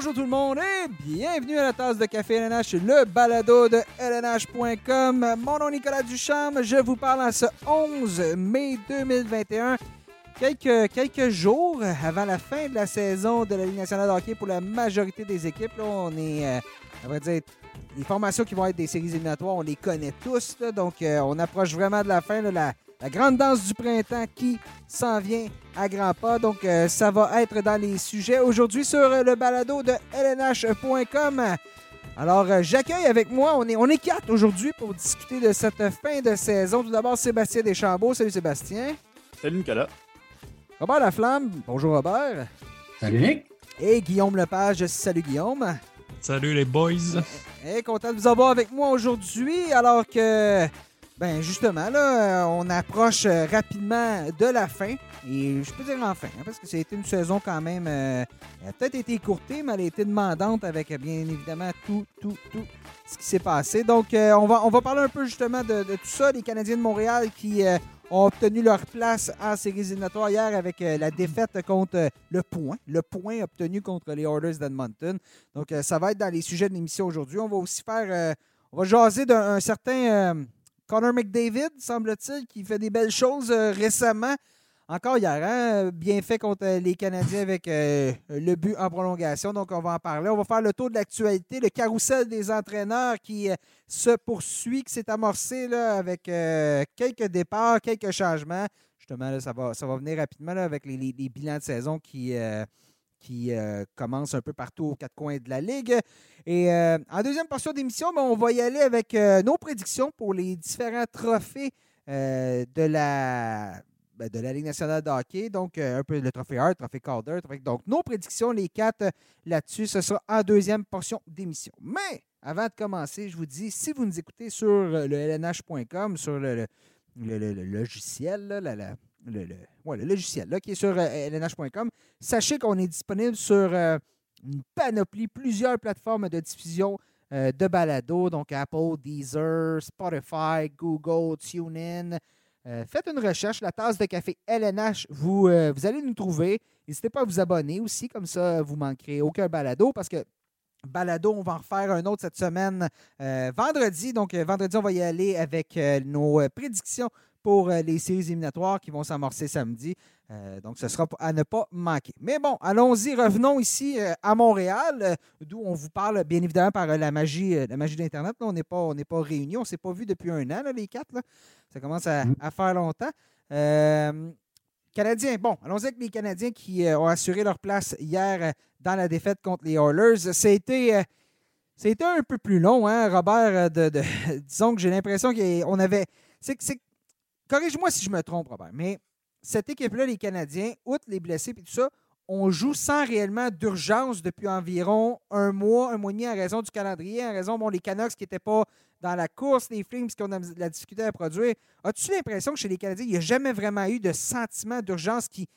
Bonjour tout le monde et bienvenue à la tasse de café LNH, le balado de LNH.com. Mon nom est Nicolas Duchamp, je vous parle en ce 11 mai 2021. Quelques, quelques jours avant la fin de la saison de la Ligue nationale de hockey pour la majorité des équipes. Là, on est, euh, on va dire, les formations qui vont être des séries éliminatoires, on les connaît tous. donc, euh, on approche vraiment de la fin. là, la, la grande danse du printemps qui s'en vient à grands pas. Donc, euh, ça va être dans les sujets aujourd'hui sur le balado de lnh.com. Alors, euh, j'accueille avec moi, on est, on est quatre aujourd'hui pour discuter de cette fin de saison. Tout d'abord, Sébastien Deschambault. Salut Sébastien. Salut Nicolas. Robert Laflamme. Bonjour Robert. Salut Nick. Et Guillaume Lepage. Salut Guillaume. Salut les boys. Et content de vous avoir avec moi aujourd'hui, alors que, ben justement, là, euh, on approche euh, rapidement de la fin. Et je peux dire enfin, hein, parce que été une saison quand même, euh, elle a peut-être été écourtée, mais elle a été demandante avec, bien évidemment, tout, tout, tout ce qui s'est passé. Donc, on, va, parler un peu justement de, tout ça, les Canadiens de Montréal qui ont obtenu leur place en séries éliminatoires hier avec la défaite contre le point, le point obtenu contre les Oilers d'Edmonton. Donc, ça va être dans les sujets de l'émission aujourd'hui. On va aussi faire, on va jaser d'un un certain Connor McDavid, semble-t-il, qui fait des belles choses euh, récemment. Encore hier, hein, bien fait contre euh, les Canadiens avec euh, le but en prolongation. Donc, on va en parler. On va faire le tour de l'actualité, le carrousel des entraîneurs qui se poursuit, qui s'est amorcé là, avec quelques départs, quelques changements. Justement, ça, va, ça va venir rapidement avec les, bilans de saison qui, qui euh, commencent un peu partout aux quatre coins de la Ligue. Et euh, en deuxième portion d'émission, ben, on va y aller avec euh, nos prédictions pour les différents trophées de la ben, de la Ligue nationale de hockey. Donc, un peu le trophée Hart, le trophée Calder. Donc, nos prédictions, les quatre là-dessus, ce sera en deuxième portion d'émission. Mais, avant de commencer, je vous dis, si vous nous écoutez sur le lnh.com, sur le, le- logiciel, là, la- le, le- le logiciel là, qui est sur euh, lnh.com, sachez qu'on est disponible sur euh, une panoplie, plusieurs plateformes de diffusion euh, de balado, donc Apple, Deezer, Spotify, Google, TuneIn. Faites une recherche, la tasse de café LNH, vous, vous allez nous trouver. N'hésitez pas à vous abonner aussi, comme ça, vous manquerez aucun balado parce que balado, on va en refaire un autre cette semaine vendredi. Donc, vendredi, on va y aller avec nos prédictions pour euh, les séries éliminatoires qui vont s'amorcer samedi. Euh, donc, ce sera à ne pas manquer. Mais bon, allons-y, revenons ici euh, à Montréal, euh, d'où on vous parle bien évidemment par la magie, la magie d'Internet. On n'est pas, on n'est pas réunis, on ne s'est pas vu depuis un an, là, les quatre. là. Ça commence à, Mm. à faire longtemps. Canadiens, bon, allons-y avec les Canadiens qui ont assuré leur place hier dans la défaite contre les Oilers. C'était, c'était un peu plus long, hein, Robert. De, de- disons que j'ai l'impression qu'on avait. c'est que- c'est- corrige-moi si je me trompe, Robert, mais cette équipe-là, les Canadiens, outre les blessés et tout ça, on joue sans réellement d'urgence depuis environ un mois, un mois et demi en raison du calendrier, en raison, bon, les Canucks qui n'étaient pas dans la course, les Flames qui ont de la difficulté à produire. As-tu l'impression que chez les Canadiens, il n'y a jamais vraiment eu de sentiment d'urgence qui,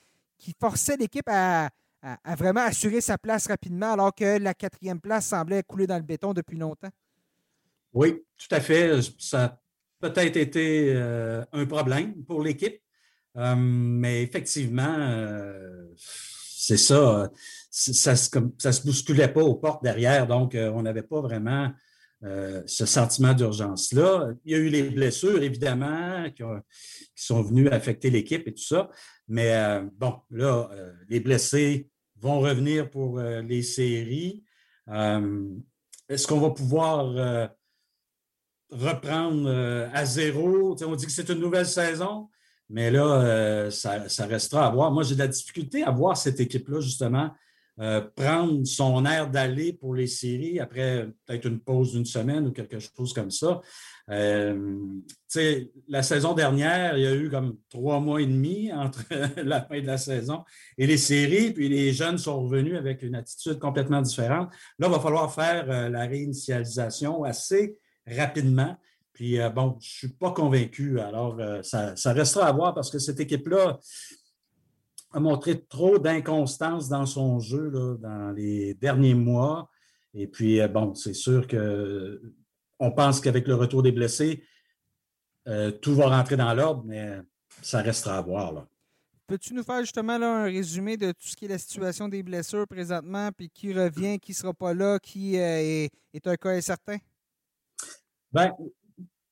forçait l'équipe à, vraiment assurer sa place rapidement alors que la quatrième place semblait couler dans le béton depuis longtemps? Oui, tout à fait. Ça peut-être été euh, un problème pour l'équipe, Euh, mais effectivement, euh, c'est ça. Ça ça se bousculait pas aux portes derrière, donc on n'avait pas vraiment ce sentiment d'urgence-là. Il y a eu les blessures, évidemment, qui, ont- qui sont venues affecter l'équipe et tout ça. Mais bon, là, les blessés vont revenir pour les séries. Est-ce qu'on va pouvoir reprendre euh, à zéro? On dit que c'est une nouvelle saison, mais là, euh, ça, restera à voir. Moi, j'ai de la difficulté à voir cette équipe-là, justement, euh, prendre son air d'aller pour les séries après peut-être une pause d'une semaine ou quelque chose comme ça. La saison dernière, il y a eu comme trois mois et demi entre la fin de la saison et les séries, puis les jeunes sont revenus avec une attitude complètement différente. Là, il va falloir faire la réinitialisation assez rapidement. Puis, euh, bon, je ne suis pas convaincu. Alors, euh, ça, restera à voir parce que cette équipe-là a montré trop d'inconstance dans son jeu là, dans les derniers mois. Et puis, euh, bon, c'est sûr que on pense qu'avec le retour des blessés, tout va rentrer dans l'ordre, mais ça restera à voir. Là. peux-tu nous faire justement là, un résumé de tout ce qui est la situation des blessures présentement, puis qui revient, qui ne sera pas là, qui est, un cas incertain? Bien,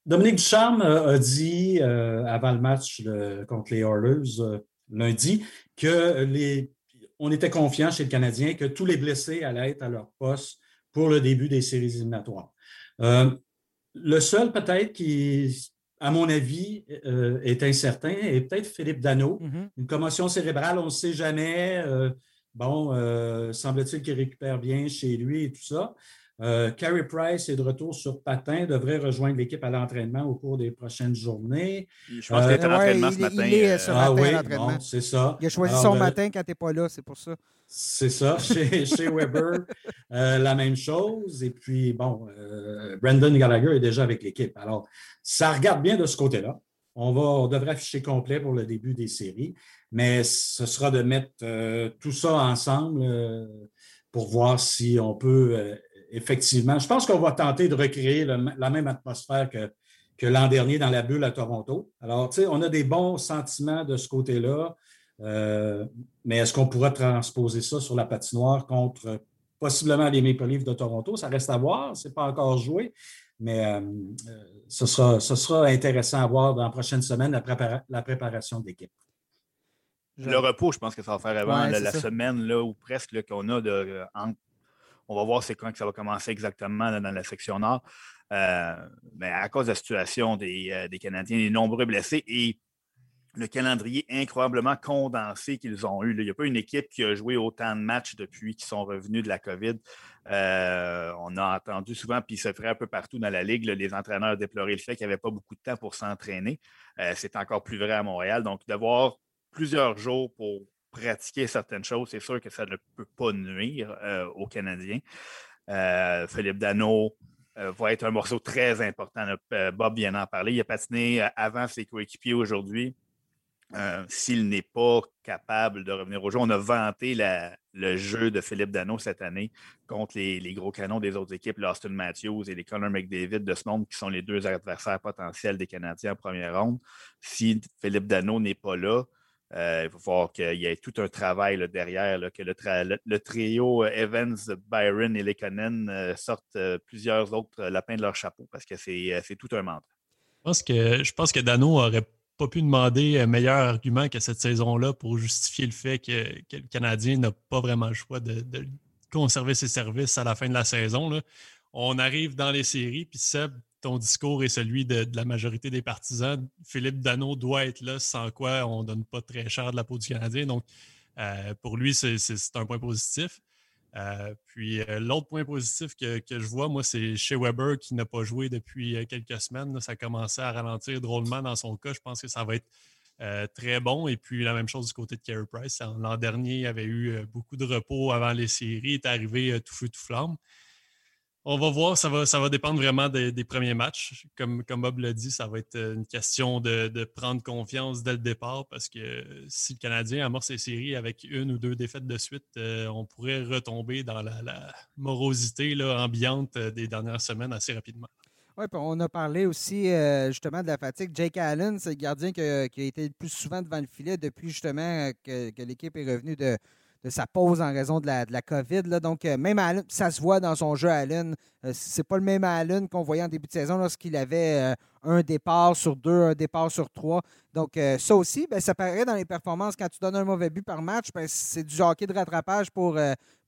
Dominique Ducharme a dit avant le match contre les Oilers lundi que les, on était confiant chez le Canadien que tous les blessés allaient être à leur poste pour le début des séries éliminatoires. Euh, le seul peut-être qui, à mon avis, euh, est incertain est peut-être Philippe Dano. Mm-hmm. Une commotion cérébrale, on ne sait jamais. Euh, bon, semble-t-il qu'il récupère bien chez lui et tout ça. Euh, Carey Price est de retour sur patin, devrait rejoindre l'équipe à l'entraînement au cours des prochaines journées. Je pense qu'il est à l'entraînement ce matin. Il est ce ah oui, c'est ça. Il a choisi son matin quand tu n'es pas là, c'est pour ça. C'est ça. Chez, chez Weber, euh, la même chose. Et puis, bon, euh, Brandon Gallagher est déjà avec l'équipe. Alors, ça regarde bien de ce côté-là. On, va, on devrait afficher complet pour le début des séries, mais ce sera de mettre tout ça ensemble pour voir si on peut effectivement, je pense qu'on va tenter de recréer la même atmosphère que, que l'an dernier dans la bulle à Toronto. Alors, tu sais, on a des bons sentiments de ce côté-là, euh, mais est-ce qu'on pourra transposer ça sur la patinoire contre possiblement les Maple Leafs de Toronto? Ça reste à voir, ce n'est pas encore joué, mais euh, euh, ce, sera, ce sera intéressant à voir dans la prochaine semaine la, préparation de l'équipe. Le repos, je pense que ça va faire avant la, semaine là, ou presque qu'on a de, on va voir c'est quand que ça va commencer exactement dans la section nord. Euh, mais à cause de la situation euh, des, Canadiens, les nombreux blessés et le calendrier incroyablement condensé qu'ils ont eu. Il n'y a pas une équipe qui a joué autant de matchs depuis qu'ils sont revenus de la COVID. Euh, on a entendu souvent, puis se ferait un peu partout dans la Ligue, les entraîneurs déplorer le fait qu'il n'y avait pas beaucoup de temps pour s'entraîner. c'est encore plus vrai à Montréal. Donc, d'avoir plusieurs jours pour pratiquer certaines choses, c'est sûr que ça ne peut pas nuire euh, aux Canadiens. Euh, Philippe Dano euh, va être un morceau très important. Bob vient d'en parler. Il a patiné avant ses coéquipiers aujourd'hui. S'il n'est pas capable de revenir au jeu, on a vanté le jeu de Philippe Dano cette année contre les, les gros canons des autres équipes, l'Austin Matthews et les Connor McDavid de ce monde, qui sont les deux adversaires potentiels des Canadiens en première ronde. Si Philippe Dano n'est pas là, euh, il va falloir qu'il y ait tout un travail derrière, que le, trio euh, Evans, Byron et Lekonen euh, sortent plusieurs autres lapins de leur chapeau parce que c'est tout un mandat. Je pense que, je pense que Dano n'aurait pas pu demander un meilleur argument que cette saison-là pour justifier le fait que, le Canadien n'a pas vraiment le choix de, conserver ses services à la fin de la saison. On arrive dans les séries, puis Seb, ton discours est celui de, la majorité des partisans. Philippe Dano doit être là, sans quoi on ne donne pas très cher de la peau du Canadien. Donc, euh, pour lui, c'est un point positif. Euh, puis euh, l'autre point positif que, je vois, moi, c'est chez Weber qui n'a pas joué depuis quelques semaines. ça a commencé à ralentir drôlement dans son cas. Je pense que ça va être très bon. Et puis la même chose du côté de Carey Price. L'an dernier, il avait eu beaucoup de repos avant les séries, il est arrivé tout feu, tout flamme. On va voir, ça va, ça va dépendre vraiment des, premiers matchs. Comme, comme Bob l'a dit, ça va être une question de, prendre confiance dès le départ parce que si le Canadien amorce ses séries avec une ou deux défaites de suite, euh, on pourrait retomber dans la, morosité là, ambiante des dernières semaines assez rapidement. Oui, on a parlé aussi euh, justement de la fatigue. Jake Allen, c'est le gardien qui a, été le plus souvent devant le filet depuis justement que l'équipe est revenue de, de sa pause en raison de la, la COVID. Là. Donc, euh, même Allen, ça se voit dans son jeu, Allen. Euh, c'est pas le même Allen qu'on voyait en début de saison lorsqu'il avait euh, un départ sur deux, un départ sur trois. Donc, ça aussi, ben, ça paraît dans les performances. Quand tu donnes un mauvais but par match, ben, c'est du hockey de rattrapage pour,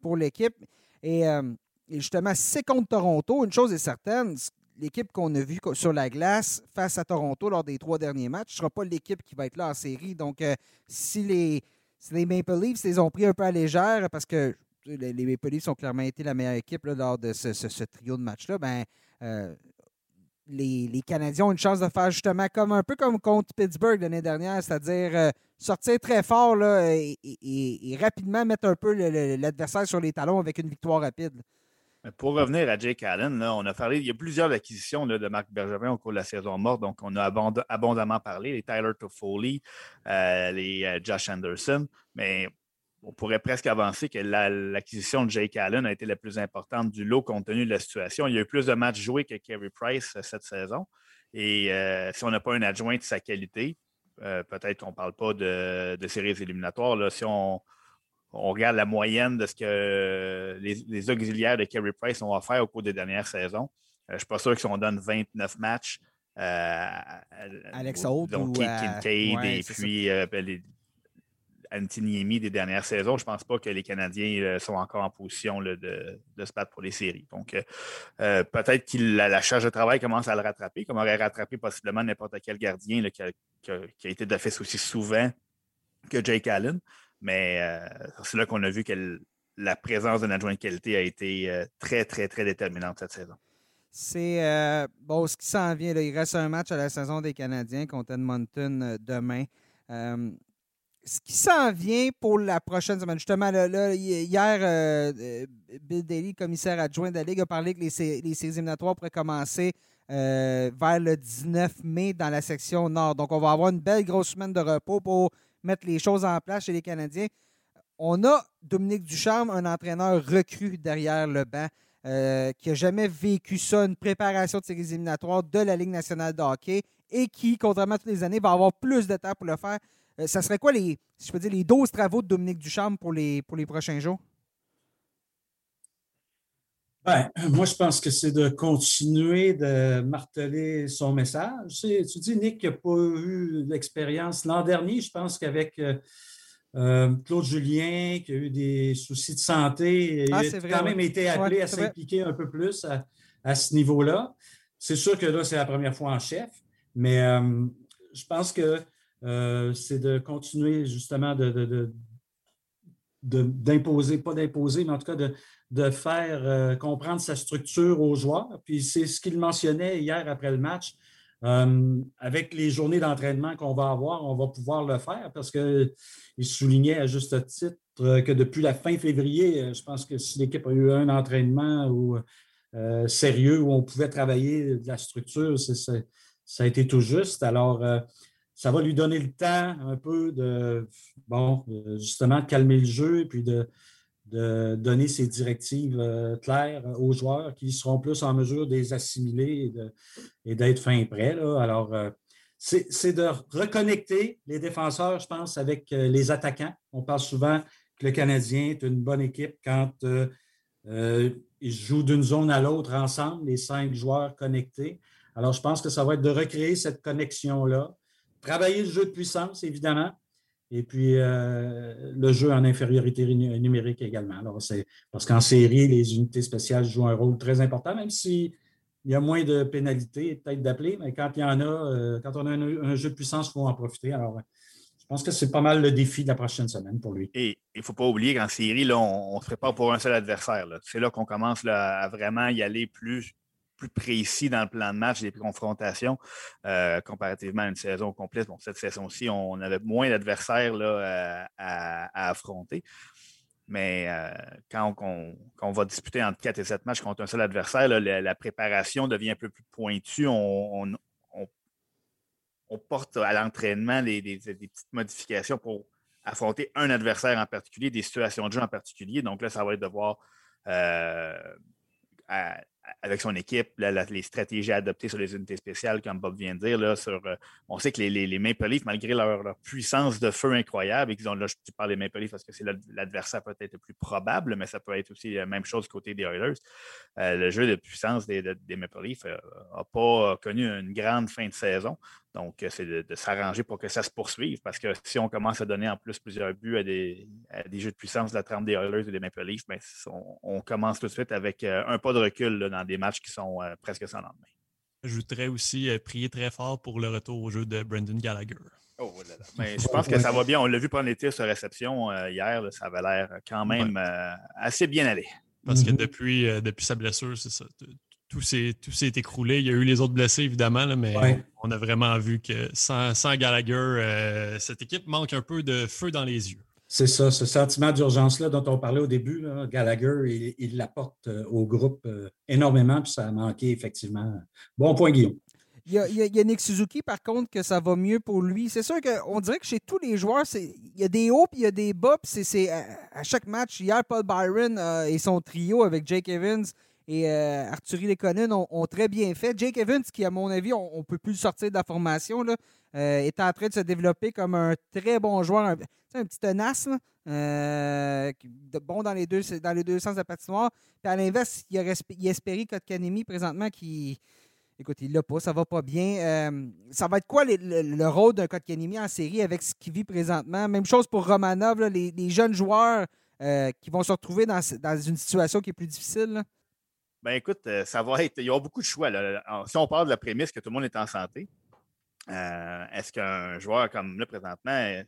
pour l'équipe. Et, et, justement, c'est contre Toronto. Une chose est certaine, l'équipe qu'on a vue sur la glace face à Toronto lors des trois derniers matchs ne sera pas l'équipe qui va être là en série. Donc, si les les Maple Leafs les ont pris un peu à légère parce que les, Maple Leafs ont clairement été la meilleure équipe lors de ce, trio de matchs-là. Ben, euh, les, Canadiens ont une chance de faire justement comme un peu comme contre Pittsburgh l'année dernière, c'est-à-dire euh, sortir très fort là, et, rapidement mettre un peu l'adversaire sur les talons avec une victoire rapide. Pour revenir à Jake Allen, on a parlé, il y a plusieurs acquisitions de Marc Bergevin au cours de la saison morte, donc on a abondamment parlé, les Tyler Toffoli, euh, les euh, Josh Anderson, mais on pourrait presque avancer que l'acquisition de Jake Allen a été la plus importante du lot compte tenu de la situation. Il y a eu plus de matchs joués que Kerry Price euh, cette saison. Et si on n'a pas un adjoint de sa qualité, peut-être qu'on ne parle pas de, séries éliminatoires. Si on, regarde la moyenne de ce que les, auxiliaires de Kerry Price ont offert au cours des dernières saisons, je ne suis pas sûr que si on donne 29 matchs, Alex Holt donc Kincaid et puis ben, les, Antiniemi des dernières saisons, je ne pense pas que les Canadiens euh, sont encore en position de, se battre pour les séries. Donc, euh, euh, peut-être que la, charge de travail commence à le rattraper, comme aurait rattrapé possiblement n'importe quel gardien qui, a, été de fait aussi souvent que Jake Allen. Mais c'est là qu'on a vu que la présence d'un adjoint de qualité a été très, très, très déterminante cette saison. C'est bon, ce qui s'en vient. il reste un match à la saison des Canadiens contre Edmonton demain ce qui s'en vient pour la prochaine semaine, justement, hier, euh, euh, Bill Daly, commissaire adjoint de la Ligue, a parlé que les, les éliminatoires pourraient commencer euh, vers le 19 mai dans la section nord. Donc, on va avoir une belle grosse semaine de repos pour mettre les choses en place chez les Canadiens. On a Dominique Ducharme, un entraîneur recru derrière le banc, qui n'a jamais vécu ça, une préparation de ces éliminatoires de la Ligue nationale de hockey et qui, contrairement à toutes les années, va avoir plus de temps pour le faire. Euh, ça serait quoi les, je peux dire, les 12 travaux de Dominique Ducharme pour les prochains jours? Ben, moi, je pense que c'est de continuer de marteler son message. Tu, dis, Nick, qu'il n'a pas eu d'expérience l'an dernier. Je pense qu'avec euh, euh, Claude Julien, qui a eu des soucis de santé, il ah, a quand même été appelé à s'impliquer un peu plus à, ce niveau-là. C'est sûr que là, c'est la première fois en chef, mais je pense que euh, c'est de continuer justement de, d'imposer, pas d'imposer, mais en tout cas de, faire euh, comprendre sa structure aux joueurs. Puis c'est ce qu'il mentionnait hier après le match. Euh, avec les journées d'entraînement qu'on va avoir, on va pouvoir le faire parce qu'il soulignait à juste titre que depuis la fin février, je pense que si l'équipe a eu un entraînement sérieux où on pouvait travailler de la structure, ça a été tout juste. Alors, ça va lui donner le temps un peu de, bon, justement, de calmer le jeu et puis de, donner ses directives euh, claires aux joueurs qui seront plus en mesure de les assimiler et d'être fin prêts. Alors, euh, c'est de reconnecter les défenseurs, je pense, avec euh, les attaquants. On parle souvent que le Canadien est une bonne équipe quand ils jouent d'une zone à l'autre ensemble, les cinq joueurs connectés. Alors, je pense que ça va être de recréer cette connexion-là Travailler le jeu de puissance, évidemment, et puis euh, le jeu en infériorité numérique également. Alors, c'est parce qu'en série, les unités spéciales jouent un rôle très important, même s'il y a moins de pénalités, peut-être d'appeler, mais quand il y en a, euh, quand on a un, jeu de puissance, il faut en profiter. Alors, je pense que c'est pas mal le défi de la prochaine semaine pour lui. Et il ne faut pas oublier qu'en série, là, on, se prépare pour un seul adversaire. C'est là, qu'on commence à vraiment y aller plus plus précis dans le plan de match des confrontations euh, comparativement à une saison complète. Bon, cette saison-ci, on avait moins d'adversaires euh, à, affronter. Mais euh, quand, on, va disputer entre 4 et 7 matchs contre un seul adversaire, la, préparation devient un peu plus pointue. On, porte à l'entraînement des, petites modifications pour affronter un adversaire en particulier, des situations de jeu en particulier. Donc là, ça va être de voir avec son équipe, les stratégies adoptées sur les unités spéciales, comme Bob vient de dire. Là, sur, euh, on sait que les, les, Maple Leafs, malgré leur, puissance de feu incroyable, et qu'ils ont là, je parle des Maple Leafs parce que c'est l'adversaire peut-être le plus probable, mais ça peut être aussi la même chose côté des Oilers. Euh, le jeu de puissance des, des Maple Leafs n'a euh, pas connu une grande fin de saison. Donc, c'est de, s'arranger pour que ça se poursuive parce que si on commence à donner en plus plusieurs buts à des, jeux de puissance de la trempe des Oilers et des Maple Leafs, ben, on, commence tout de suite avec un pas de recul dans des matchs qui sont euh, presque sans lendemain. Je voudrais aussi euh, prier très fort pour le retour au jeu de Brendan Gallagher. Oh, Mais je pense que ça va bien. On l'a vu prendre les tirs sur réception euh, hier. ça avait l'air quand même assez bien allé. Parce que mm-hmm. depuis, depuis sa blessure, c'est ça. Tout s'est écroulé. Il y a eu les autres blessés, évidemment, mais on a vraiment vu que sans, sans Gallagher, cette équipe manque un peu de feu dans les yeux. C'est ça, ce sentiment d'urgence-là dont on parlait au début, Gallagher, il l'apporte euh, au groupe euh, énormément, puis ça a manqué effectivement. Bon point, Guillaume. Il y, a, il y, a, Nick Suzuki, par contre, que ça va mieux pour lui. C'est sûr qu'on dirait que chez tous les joueurs, il y a des hauts puis il y a des bas. c'est, à, chaque match, hier, Paul Byron euh, et son trio avec Jake Evans et euh, Arthurie ont, très bien fait. Jake Evans, qui, à mon avis, on ne peut plus le sortir de la formation, là, euh, est en train de se développer comme un très bon joueur, un, un petit tenace, euh, bon dans les, deux, dans les deux sens de la patinoire. Puis à l'inverse, il, il espérait Kotkanemi présentement qui. Écoute, il l'a pas, ça va pas bien. ça va être quoi le, rôle d'un Kotkanemi en série avec ce qu'il vit présentement? Même chose pour Romanov, les, jeunes joueurs qui vont se retrouver dans, une situation qui est plus difficile. Ben écoute, ça va être. Il y aura beaucoup de choix. Si on parle de la prémisse que tout le monde est en santé, euh, est-ce qu'un joueur comme là présentement,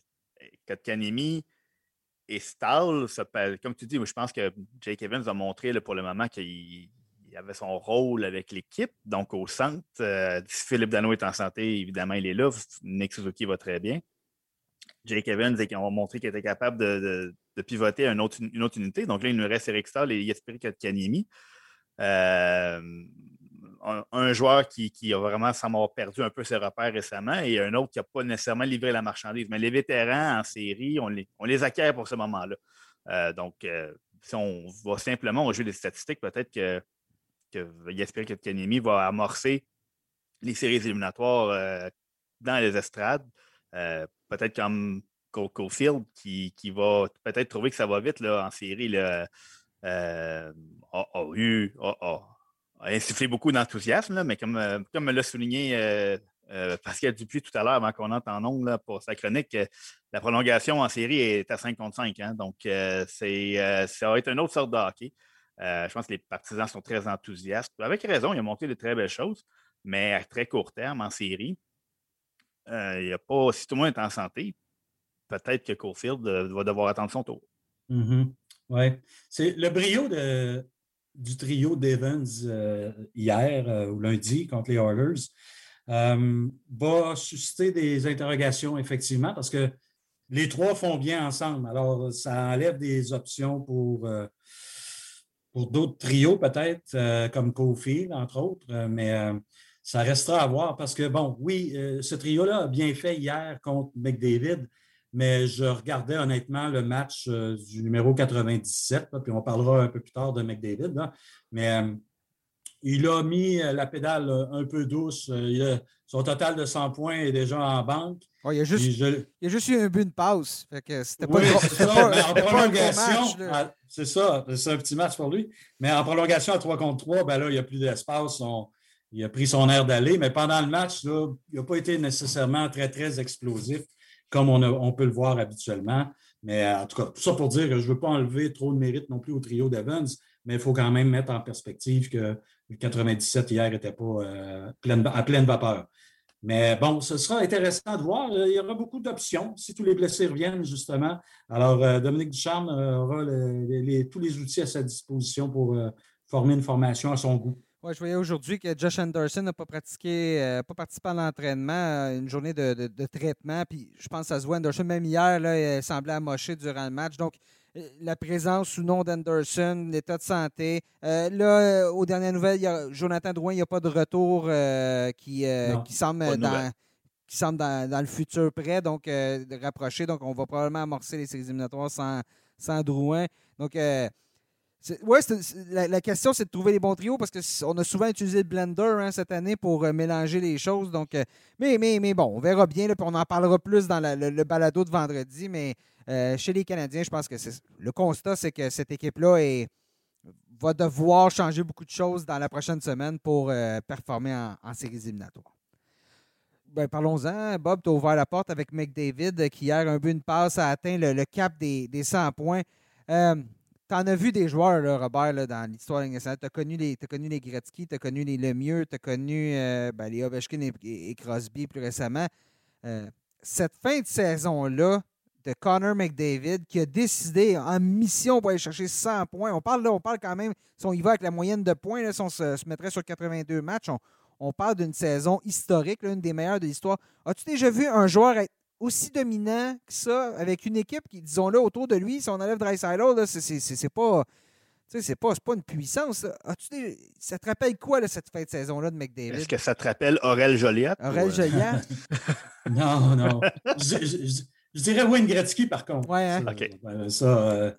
Kotkanemi et Stahl, comme tu dis, je pense que Jake Evans a montré pour le moment qu'il avait son rôle avec l'équipe, donc au centre. Euh, si Philippe Dano est en santé, évidemment, il est là. Nick Suzuki va très bien. Jake Evans, ont montré qu'il était capable de, pivoter une autre, unité. Donc là, il nous reste Eric Stahl et Jesperi Kotkaniemi. Euh, un, joueur qui, a vraiment semble perdu un peu ses repères récemment et un autre qui n'a pas nécessairement livré la marchandise. Mais les vétérans en série, on les, acquiert pour ce moment-là. Euh, donc, euh, si on va simplement jouer des statistiques, peut-être que, que Jesper va amorcer les séries éliminatoires dans les estrades. peut-être comme Cofield qui, qui, va peut-être trouver que ça va vite en série. A, eu, a insufflé beaucoup d'enthousiasme, mais comme, euh, comme l'a souligné euh, euh, Pascal Dupuis tout à l'heure, avant qu'on entre en pour sa chronique, la prolongation en série est à 5 contre 5. Hein, donc, ça va être une autre sorte de hockey. je pense que les partisans sont très enthousiastes. Avec raison, il a monté de très belles choses, mais à très court terme, en série, il a pas, si tout le monde est en santé, peut-être que Cofield va devoir attendre son tour. Mm-hmm. Oui. C'est le brio du trio d'Evans euh, hier euh, ou lundi contre les Oilers euh, va susciter des interrogations, effectivement, parce que les trois font bien ensemble. Alors, ça enlève des options pour, pour d'autres trios, peut-être, comme Kofi, entre autres, mais ça restera à voir parce que, bon, oui, ce trio-là a bien fait hier contre McDavid, mais je regardais honnêtement le match euh, du numéro 97, puis on parlera un peu plus tard de McDavid. mais euh, il a mis euh, la pédale un peu douce. son total de 100 points est déjà en banque. il, y a juste, eu un but de passe. c'était pas, oui, en prolongation, c'est ça, c'est un petit match pour lui. Mais en prolongation à 3 contre 3, ben là, il n'y a plus d'espace. il a pris son air d'aller, mais pendant le match, il n'a pas été nécessairement très, très explosif comme on, peut le voir habituellement. Mais euh, en tout cas, tout ça pour dire que je ne veux pas enlever trop de mérite non plus au trio d'Evans, mais il faut quand même mettre en perspective que le 97 hier n'était pas euh, à pleine vapeur. Mais bon, ce sera intéressant de voir. Il y aura beaucoup d'options si tous les blessés reviennent, justement. Alors, euh, Dominique Ducharme aura tous les outils à sa disposition pour former une formation à son goût je voyais aujourd'hui que Josh Anderson n'a pas pratiqué, euh, pas participé à l'entraînement, euh, une journée de, traitement. Puis je pense que ça se voit. Anderson, même hier, là, il semblait amoché durant le match. Donc, euh, la présence ou non d'Anderson, l'état de santé. là, aux dernières nouvelles, il y a Jonathan Drouin, il n'y a pas de retour qui, qui, semble dans, qui semble dans, le futur près, donc de rapprocher. Donc, on va probablement amorcer les séries éliminatoires sans, sans Drouin. Donc, oui, la, question, c'est de trouver les bons trios parce qu'on a souvent utilisé le blender hein, cette année pour euh, mélanger les choses. Donc, euh, mais, mais, mais bon, on verra bien, là, puis on en parlera plus dans le, balado de vendredi. Mais euh, chez les Canadiens, je pense que le constat, c'est que cette équipe-là va devoir changer beaucoup de choses dans la prochaine semaine pour performer en, séries éliminatoires. Ben, Parlons-en. Bob, tu as ouvert la porte avec McDavid qui, hier, un but, une passe, a atteint le, cap des, des 100 points. T'en as vu des joueurs, Robert, dans l'histoire nationale. Tu as connu les, les Gretzky, tu as connu les Lemieux, tu as connu euh, ben, les Ovechkin et, Crosby plus récemment. Euh, cette fin de saison-là de Connor McDavid qui a décidé en mission pour aller chercher 100 points. On parle là, on parle quand même, si on y va avec la moyenne de points, là, si on se, mettrait sur 82 matchs, on, on parle d'une saison historique, l'une des meilleures de l'histoire. As-tu déjà vu un joueur être aussi dominant que ça, avec une équipe qui, disons-le, autour de lui, si on enlève Dreisaitl, c'est pas... C'est pas, pas une puissance. ça te rappelle quoi, cette fin de saison-là de McDavid? Est-ce que ça te rappelle Aurel Joliette? Aurel Joliette? non, non. je, dirais Wayne Gretzky, par contre. Ouais, hein? Ça, euh,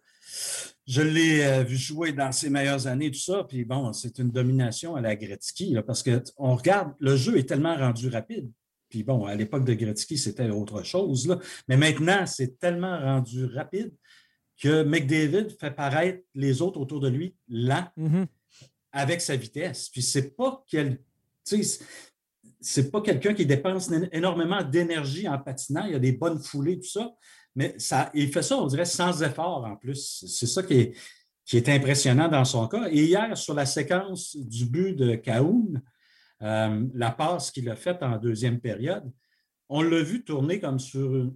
je l'ai vu jouer dans ses meilleures années, tout ça. Puis bon, c'est une domination à la Gretzky, là, parce qu'on regarde, le jeu est tellement rendu rapide. Puis bon, à l'époque de Gretzky, c'était autre chose. Là. Mais maintenant, c'est tellement rendu rapide que McDavid fait paraître les autres autour de lui lents mm-hmm. avec sa vitesse. Puis c'est pas quel, c'est pas quelqu'un qui dépense énormément d'énergie en patinant. Il y a des bonnes foulées, tout ça. Mais ça, il fait ça, on dirait, sans effort en plus. C'est ça qui est, qui est impressionnant dans son cas. Et hier, sur la séquence du but de Kaoun, euh, la passe qu'il a faite en deuxième période, on l'a vu tourner comme sur,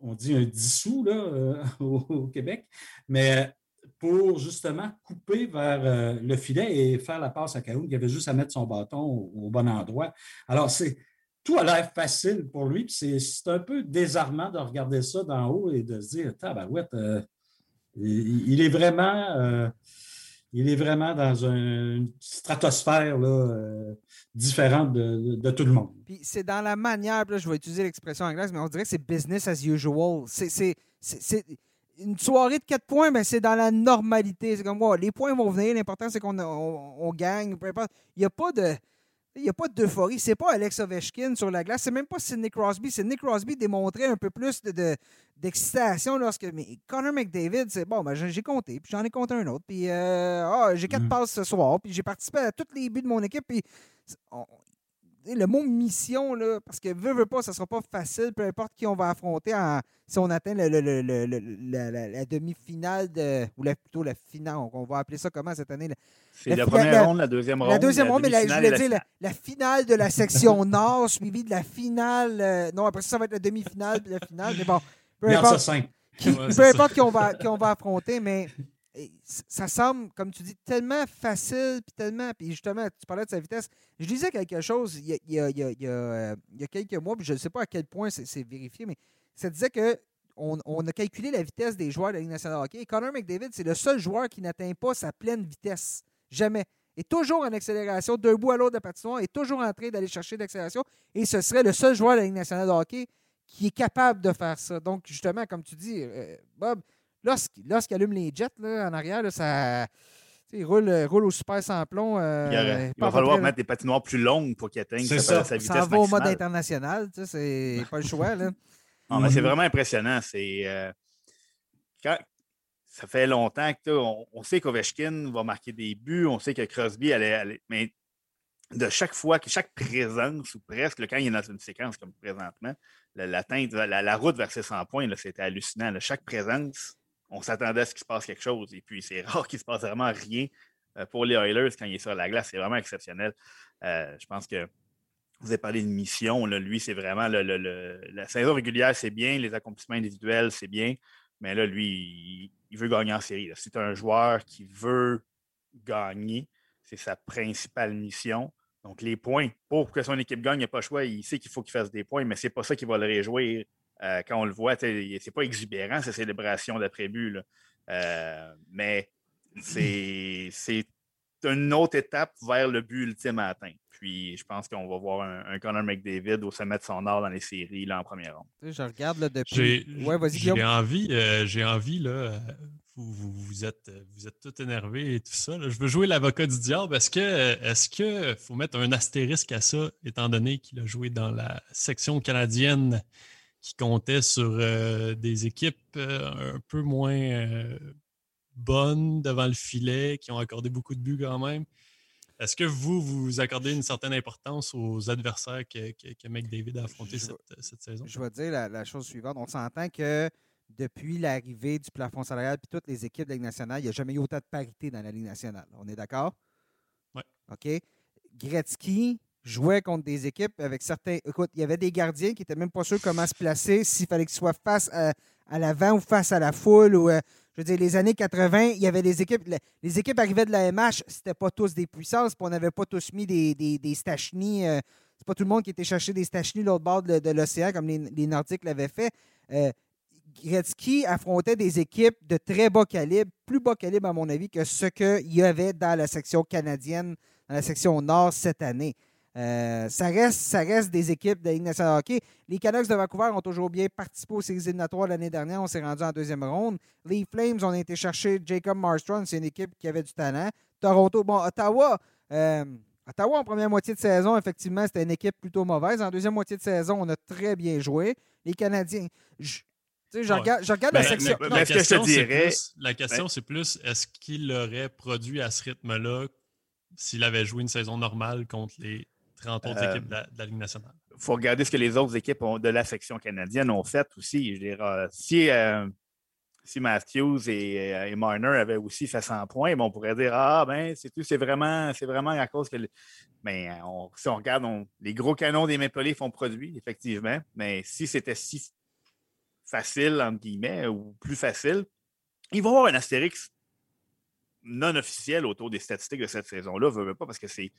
on dit un dissous là, euh, au, Québec, mais pour justement couper vers euh, le filet et faire la passe à Kaoun, il avait juste à mettre son bâton au, bon endroit. Alors, c'est tout a l'air facile pour lui. C'est un peu désarmant de regarder ça d'en haut et de se dire, tabarouette, euh, il, est vraiment il est vraiment dans une stratosphère là, différente de, tout le monde. Puis c'est dans la manière, là, je vais utiliser l'expression anglaise, mais on dirait que c'est business as usual. C'est une soirée de quatre points, mais c'est dans la normalité. C'est comme, les points vont venir, l'important c'est qu'on on, gagne. Il n'y a pas de. Il n'y a pas d'euphorie. C'est pas Alex Ovechkin sur la glace. C'est même pas Sidney Crosby. Sidney Crosby démontrait un peu plus d'excitation lorsque. Mais Connor McDavid, c'est bon, ben, j'ai compté, puis j'en ai compté un autre. Puis euh, ah, j'ai quatre mm. passes ce soir, puis j'ai participé à tous les buts de mon équipe. Puis le mot mission, là, parce que veut, veut pas, ça sera pas facile, peu importe qui on va affronter si on atteint le, la, demi-finale, de, ou plutôt la finale, on, va appeler ça comment cette année? C'est la, première ronde, la deuxième ronde. La deuxième ronde, mais je voulais dire la, finale de la section nord, suivie de la finale. Euh, non, après ça, ça va être la demi-finale, puis la finale, mais bon. Peu importe, qui, peu importe qui on, va, qui on va affronter, mais ça semble, comme tu dis, tellement facile, puis tellement. Puis justement, tu parlais de sa vitesse. Je disais quelque chose il y a, quelques mois, puis je ne sais pas à quel point c'est vérifié, mais ça disait que on, a calculé la vitesse des joueurs de la Ligue nationale de hockey. Et Connor McDavid, c'est le seul joueur qui n'atteint pas sa pleine vitesse. Jamais. Et toujours en accélération, d'un bout à l'autre de la patinoire, est toujours en train d'aller chercher l'accélération. Et ce serait le seul joueur de la Ligue nationale de hockey qui est capable de faire ça. Donc, justement, comme tu dis, euh, Bob, Lorsqu'il allume les jets là, en arrière, ça. Il roule, roule au super sans plomb. Euh, il, va falloir mettre des patinoires plus longues pour qu'il atteigne sa, sa, vitesse Ça va au mode international. C'est pas le choix. Là. c'est mhm. vraiment impressionnant. C'est euh, ça fait longtemps que on, sait qu'Ovechkin va marquer des buts, on sait que Crosby allait, mais de chaque fois, que chaque présence, ou presque, quand il est dans une séquence comme présentement, l'atteinte, la, la, route vers ses 100 points, c'était hallucinant. chaque présence, on s'attendait à ce qu'il se passe quelque chose. Et puis, c'est rare qu'il se passe vraiment rien euh, pour les Oilers quand il est sur la glace. C'est vraiment exceptionnel. Euh, je pense que vous avez parlé de mission. Lui, c'est vraiment la saison régulière, c'est bien. Les accomplissements individuels, c'est bien. Mais là, lui, il, veut gagner en série. C'est un joueur qui veut gagner. C'est sa principale mission. Donc, les points, pour que son équipe gagne, il n'y a pas le choix. Il sait qu'il faut qu'il fasse des points, mais ce n'est pas ça qui va le réjouir euh, quand on le voit, c'est pas exubérant, ces célébrations d'après-but. Euh, mais c'est une autre étape vers le but ultime à atteindre. Puis je pense qu'on va voir un, un, Connor McDavid au sommet de son art dans les séries là, en première ronde. Je regarde là, depuis. J'ai envie, euh, j'ai envie là, vous, vous, êtes, vous êtes tout énervé et tout ça. Je veux jouer l'avocat du diable. Est-ce que est-ce qu'il faut mettre un astérisque à ça, étant donné qu'il a joué dans la section canadienne qui comptait sur euh, des équipes euh, un peu moins euh, bonnes devant le filet, qui ont accordé beaucoup de buts quand même. Est-ce que vous, vous accordez une certaine importance aux adversaires que, que, McDavid a affrontés cette, saison? Je vais dire la, chose suivante. On s'entend que depuis l'arrivée du plafond salarial, puis toutes les équipes de la Ligue nationale, il n'y a jamais eu autant de parité dans la Ligue nationale. On est d'accord? Oui. OK? Gretzky, jouait contre des équipes avec certains. Écoute, il y avait des gardiens qui n'étaient même pas sûrs comment se placer, s'il fallait qu'ils soient face à, l'avant ou face à la foule. Ou, euh, je veux dire, les années 80, il y avait des équipes. Les équipes arrivaient de la MH, c'était pas tous des puissances, puis on n'avait pas tous mis des, des, des stachnis. Euh, c'est pas tout le monde qui était cherché des stachnis l'autre bord de, l'océan, comme les, Nordiques l'avaient fait. Euh, Gretzky affrontait des équipes de très bas calibre, plus bas calibre à mon avis que ce qu'il y avait dans la section canadienne, dans la section nord cette année. Euh, ça, reste, ça reste des équipes de Ligue nationale de hockey. Les Canucks de Vancouver ont toujours bien participé aux séries éliminatoires l'année dernière. On s'est rendu en deuxième ronde. Les Flames ont été chercher Jacob Marstrom. C'est une équipe qui avait du talent. Toronto, bon, Ottawa. Euh, Ottawa, en première moitié de saison, effectivement, c'était une équipe plutôt mauvaise. En deuxième moitié de saison, on a très bien joué. Les Canadiens. Je, je, regarde, je regarde la ben, section. la, question, plus, la question, c'est plus est-ce qu'il aurait produit à ce rythme-là s'il avait joué une saison normale contre les 30 autres équipes de la, Ligue nationale? Il faut regarder ce que les autres équipes de la section canadienne ont fait aussi. Je dirais, euh, si, euh, si Matthews et, euh, et, Marner avaient aussi fait 100 points, on pourrait dire Ah, ben, c'est tout, c'est vraiment, vraiment à cause que. Mais ben, si on regarde, les gros canons des Maple Leafs ont produit, effectivement. Mais si c'était si facile, entre guillemets, ou plus facile, ils vont avoir un astérix non officiel autour des statistiques de cette saison-là. Je veux pas parce que c'est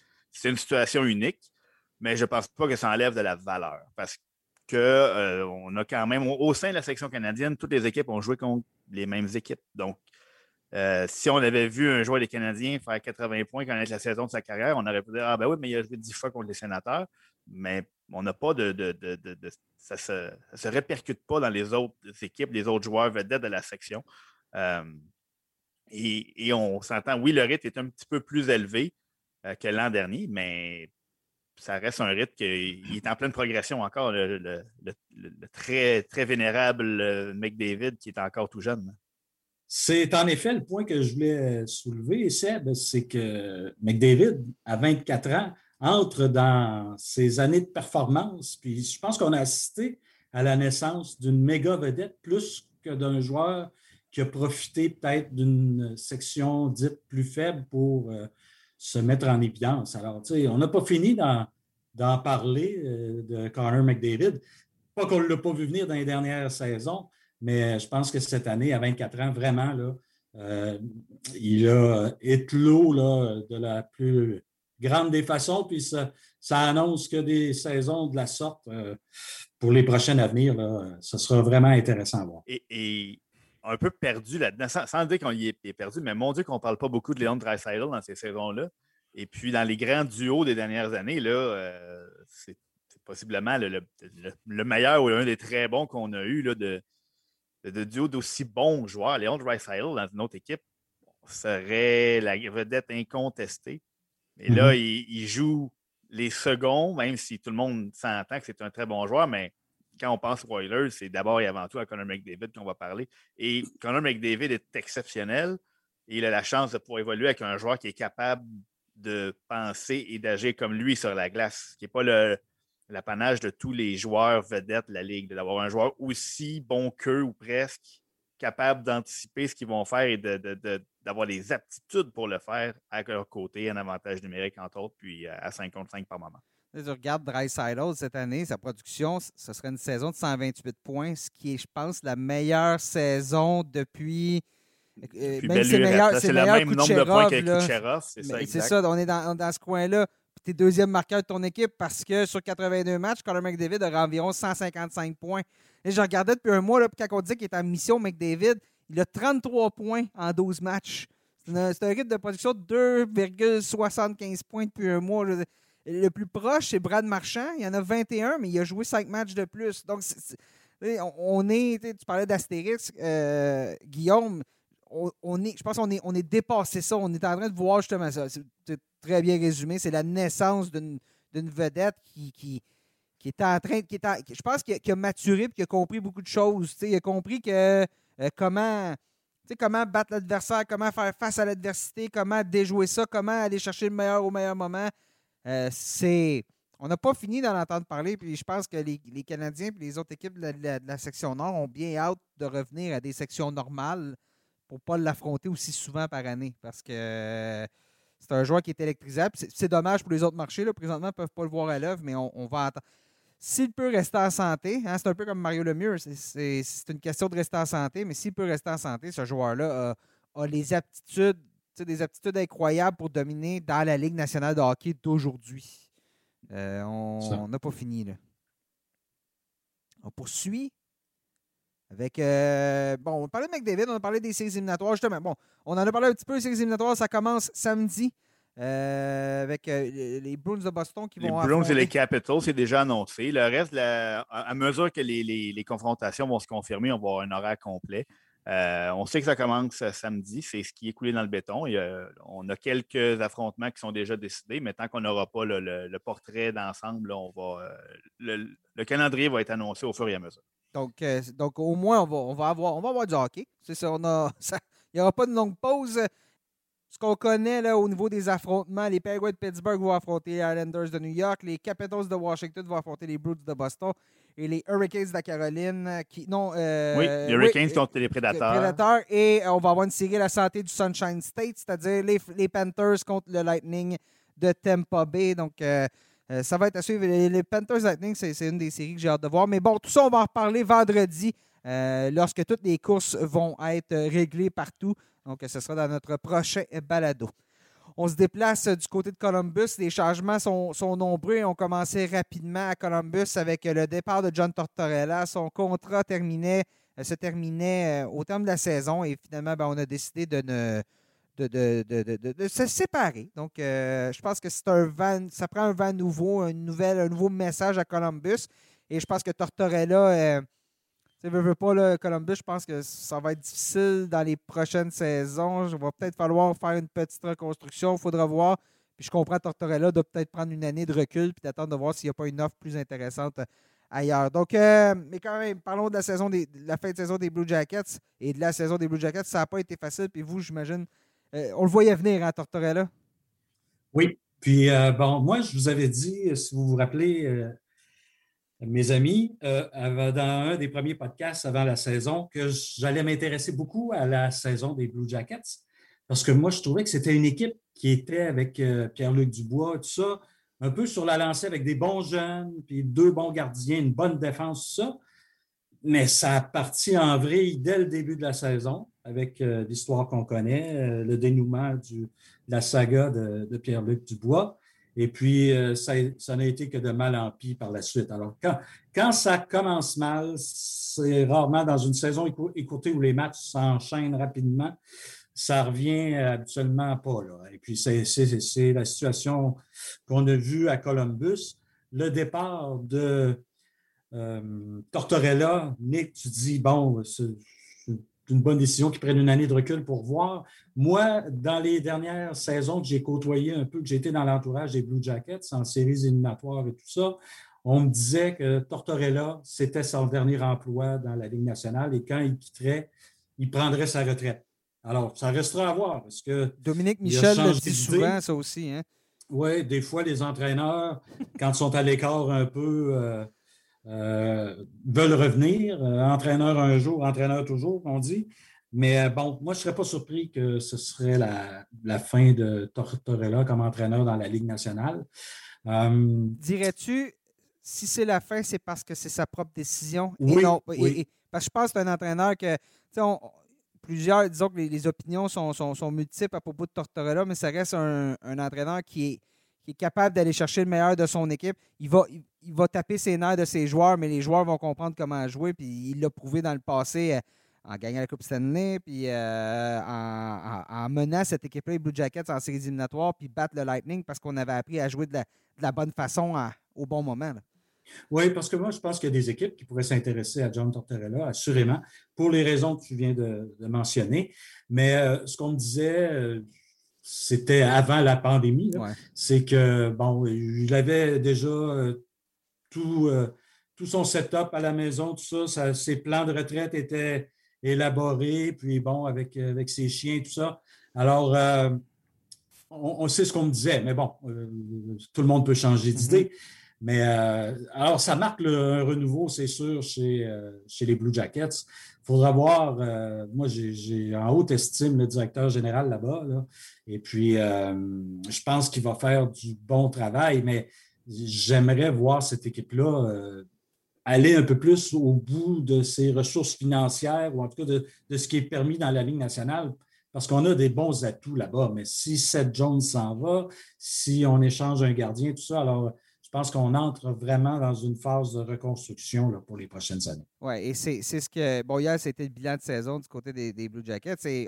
une situation unique, mais je ne pense pas que ça enlève de la valeur. Parce qu'on euh, a quand même, au, sein de la section canadienne, toutes les équipes ont joué contre les mêmes équipes. Donc, euh, si on avait vu un joueur des Canadiens faire 80 points quand la saison de sa carrière, on aurait pu dire Ah ben oui, mais il a joué 10 fois contre les sénateurs. Mais on n'a pas de. ça ne se, répercute pas dans les autres équipes, les autres joueurs vedettes de la section. Euh, et, on s'entend, oui, le rythme est un petit peu plus élevé que l'an dernier, mais ça reste un rythme qui est en pleine progression encore. Le, très, très vénérable euh, McDavid qui est encore tout jeune. C'est en effet le point que je voulais soulever, Seb, c'est que McDavid, à 24 ans, entre dans ses années de performance. Puis je pense qu'on a assisté à la naissance d'une méga vedette plus que d'un joueur qui a profité peut-être d'une section dite plus faible pour euh, se mettre en évidence. Alors, tu sais, on n'a pas fini d'en parler euh, de Connor McDavid. Pas qu'on ne l'a pas vu venir dans les dernières saisons, mais je pense que cette année, à 24 ans, vraiment, là, euh, il a éclos là, de la plus grande des façons, puis ça, annonce que des saisons de la sorte pour les prochaines à venir. Là, ce sera vraiment intéressant à voir. et un peu perdu là-dedans, sans, dire qu'on y est, perdu, mais mon Dieu qu'on ne parle pas beaucoup de Léon Dreisaitl dans ces saisons-là. Et puis, dans les grands duos des dernières années, là, euh, c'est possiblement le, meilleur ou l'un des très bons qu'on a eu là, de, de, duo d'aussi bons joueurs. Léon Dreisaitl dans une autre équipe serait la vedette incontestée. Et là, mm-hmm. il, joue les seconds, même si tout le monde s'entend que c'est un très bon joueur, mais quand on pense aux Oilers, c'est d'abord et avant tout à Connor McDavid qu'on va parler. Et Connor McDavid est exceptionnel. Et il a la chance de pouvoir évoluer avec un joueur qui est capable de penser et d'agir comme lui sur la glace, qui n'est pas l'apanage de tous les joueurs vedettes de la Ligue, d'avoir un joueur aussi bon qu'eux ou presque, capable d'anticiper ce qu'ils vont faire et d'avoir les aptitudes pour le faire à leur côté, un avantage numérique entre autres, puis à 55 par moment. Je regarde Dreisaitl cette année, sa production, ce serait une saison de 128 points, ce qui est, je pense, la meilleure saison depuis. Euh, même c'est le même nombre de points Kucherov, c'est ça. C'est ça, on est dans, dans ce coin-là. Tu es deuxième marqueur de ton équipe parce que sur 82 matchs, Conor McDavid aura environ 155 points. Et je regardais depuis un mois, là, quand on dit qu'il est en mission, McDavid, il a 33 points en 12 matchs. C'est un, rythme de production de 2,75 points depuis un mois. Le plus proche, c'est Brad Marchand. Il y en a 21, mais il a joué 5 matchs de plus. Donc, on est, tu parlais d'Astérix, euh, Guillaume, on, est, je pense qu'on est, on est dépassé ça. On est en train de voir justement ça. C'est très bien résumé. C'est la naissance d'une vedette qui, qui, qui, est en train. Qui est je pense qu'il a, maturé et qu'il a compris beaucoup de choses. Il a compris que euh, comment. comment battre l'adversaire, comment faire face à l'adversité, comment déjouer ça, comment aller chercher le meilleur au meilleur moment. Euh, c'est. On n'a pas fini d'en entendre parler, puis je pense que les, Canadiens et les autres équipes de la, section Nord ont bien hâte de revenir à des sections normales pour ne pas l'affronter aussi souvent par année. Parce que euh, c'est un joueur qui est électrisable. C'est dommage pour les autres marchés. Présentement, ils ne peuvent pas le voir à l'œuvre, mais on, va attendre. S'il peut rester en santé, hein, c'est un peu comme Mario Lemieux, c'est une question de rester en santé, mais s'il peut rester en santé, ce joueur-là a, les aptitudes des aptitudes incroyables pour dominer dans la Ligue nationale de hockey d'aujourd'hui. Euh, on n'a pas fini. Là. On poursuit avec. Euh, bon, on parlait de McDavid, on a parlé des séries éliminatoires. Justement, bon, on en a parlé un petit peu des séries éliminatoires. Ça commence samedi. avec les Bruins de Boston qui vont Les Bruins et les Capitals, c'est déjà annoncé. Le reste, à mesure que les, les, confrontations vont se confirmer, on va avoir un horaire complet. Euh, on sait que ça commence samedi, c'est ce qui est coulé dans le béton. on a quelques affrontements qui sont déjà décidés, mais tant qu'on n'aura pas le, portrait d'ensemble, euh, le, calendrier va être annoncé au fur et à mesure. Donc, euh, donc au moins, on va, avoir, on va du hockey. C'est ça, il n'y aura pas de longue pause. Ce qu'on connaît au niveau des affrontements, les Penguins de Pittsburgh vont affronter les Islanders de New York, les Capitals de Washington vont affronter les Bruins de Boston et les Hurricanes de la Caroline qui. Non, euh, oui, les Hurricanes sont les prédateurs. prédateurs. Et on va avoir une série la santé du Sunshine State, c'est-à-dire les, les, Panthers contre le Lightning de Tampa Bay. Donc, euh, euh, ça va être à suivre. Les, Panthers Lightning, c'est une des séries que j'ai hâte de voir. Mais bon, tout ça, on va en reparler vendredi lorsque toutes les courses vont être réglées partout. Donc, ce sera dans notre prochain balado. On se déplace du côté de Columbus. Les changements sont, nombreux et ont commencé rapidement à Columbus avec le départ de John Tortorella. Son contrat euh, se terminait euh, au terme de la saison et finalement, ben, on a décidé. De, se séparer. Donc, euh, je pense que c'est un vent, ça prend un vent nouveau, un, nouvel, un nouveau message à Columbus. Et je pense que Tortorella, tu veux, veux pas, le Columbus, je pense que ça va être difficile dans les prochaines saisons. Il va peut-être falloir faire une petite reconstruction. Il faudra voir. Puis je comprends Tortorella de peut-être prendre une année de recul puis d'attendre de voir s'il n'y a pas une offre plus intéressante ailleurs. Donc, euh, mais quand même, parlons de la saison des, la fin de saison des Blue Jackets et de la saison des Blue Jackets. Ça n'a pas été facile. Puis vous, j'imagine, euh, on le voyait venir, à hein, Tortorella? Oui. Puis, euh, bon, moi, je vous avais dit, si vous vous rappelez, mes amis, euh, dans un des premiers podcasts avant la saison, que j'allais m'intéresser beaucoup à la saison des Blue Jackets, parce que moi, je trouvais que c'était une équipe qui était avec euh, Pierre-Luc Dubois, tout ça, un peu sur la lancée avec des bons jeunes, puis deux bons gardiens, une bonne défense, tout ça. Mais ça a parti en vrille dès le début de la saison, avec euh, l'histoire qu'on connaît, le dénouement de la saga de Pierre-Luc Dubois. Et puis, euh, ça, n'a été que de mal en pis par la suite. Alors, quand, ça commence mal, c'est rarement dans une saison écoutée où les matchs s'enchaînent rapidement. Ça revient habituellement pas. Là. Et puis, c'est la situation qu'on a vue à Columbus. Le départ de euh, Tortorella, Nick, tu dis, bon, une bonne décision qu'ils prennent une année de recul pour voir. Moi, dans les dernières saisons que j'ai côtoyé un peu, que j'étais dans l'entourage des Blue Jackets en séries éliminatoires et tout ça, on me disait que Tortorella, c'était son dernier emploi dans la Ligue nationale et quand il quitterait, il prendrait sa retraite. Alors, ça restera à voir parce que. Dominique Michel le dit souvent, ça aussi. Hein? Oui, des fois, les entraîneurs, quand ils sont à l'écart un peu, euh, euh, veulent revenir. Euh, entraîneur un jour, entraîneur toujours, on dit. Mais euh, bon, moi, je ne serais pas surpris que ce serait la, fin de Tortorella comme entraîneur dans la Ligue nationale. Dirais-tu, si c'est la fin, c'est parce que c'est sa propre décision? Oui, parce que je pense que c'est un entraîneur que, plusieurs, disons que les, opinions sont, multiples à propos de Tortorella, mais ça reste un, un entraîneur qui est qui est capable d'aller chercher le meilleur de son équipe. Il va, il, va taper ses nerfs de ses joueurs, mais les joueurs vont comprendre comment jouer. Puis il l'a prouvé dans le passé euh, en gagnant la Coupe Stanley, puis euh, en, menant cette équipe-là, les Blue Jackets, en séries éliminatoires, puis battre le Lightning parce qu'on avait appris à jouer de la, bonne façon au bon moment. Oui, parce que moi, je pense qu'il y a des équipes qui pourraient s'intéresser à John Tortorella, assurément, pour les raisons que tu viens de, mentionner. Mais euh, ce qu'on me disait, c'était avant la pandémie. C'est que, bon, il avait déjà euh, tout, euh, tout son setup à la maison, tout ça, ses plans de retraite étaient élaborés, puis bon, avec, avec ses chiens, tout ça. Alors, euh, on, sait ce qu'on me disait, mais bon, tout le monde peut changer mm-hmm. d'idée. Mais alors, ça marque un renouveau, c'est sûr, chez, chez les Blue Jackets. Il faudra voir, moi j'ai en haute estime le directeur général là-bas. Là. Et puis, euh, je pense qu'il va faire du bon travail, mais j'aimerais voir cette équipe-là euh, aller un peu plus au bout de ses ressources financières ou en tout cas de, ce qui est permis dans la Ligue nationale. Parce qu'on a des bons atouts là-bas, mais si Seth Jones s'en va, si on échange un gardien, tout ça, alors pense qu'on entre vraiment dans une phase de reconstruction pour les prochaines années. Oui, et c'est ce que. Bon, hier, c'était le bilan de saison du côté des, Blue Jackets. Et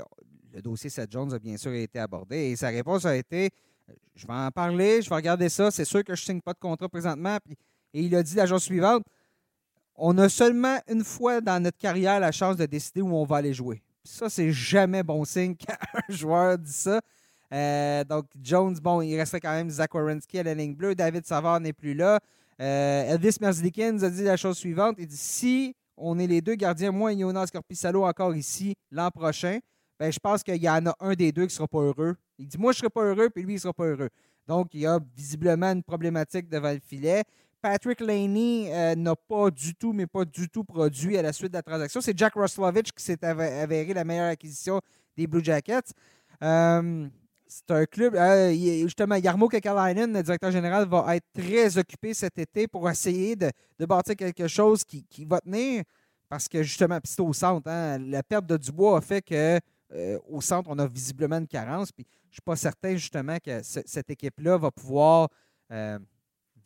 le dossier Seth Jones a bien sûr été abordé et sa réponse a été je vais en parler, je vais regarder ça. C'est sûr que je ne signe pas de contrat présentement. et il a dit la journée suivante on a seulement une fois dans notre carrière la chance de décider où on va aller jouer. Ça, c'est jamais bon signe quand un joueur dit ça. Euh, donc, Jones, bon, il restait quand même Zach Wierenski à la ligne bleue. David Savard n'est plus là. Euh, Elvis Merzlikins a dit la chose suivante. Il dit si on est les deux gardiens, moi et Jonas Corpissalo encore ici l'an prochain, ben, je pense qu'il y en a un des deux qui ne sera pas heureux. Il dit moi, je ne serai pas heureux, puis lui, il ne sera pas heureux. Donc, il y a visiblement une problématique devant le filet. Patrick Laney euh, n'a pas du tout, mais pas du tout produit à la suite de la transaction. C'est Jack Roslovich qui s'est avéré la meilleure acquisition des Blue Jackets. Euh, c'est un club. Euh, justement, Yarmo Kekalainen, le directeur général, va être très occupé cet été pour essayer de, bâtir quelque chose qui, va tenir. Parce que justement, c'est au centre. Hein, la perte de Dubois a fait que au centre, on a visiblement une carence. Puis je ne suis pas certain justement que cette équipe-là va pouvoir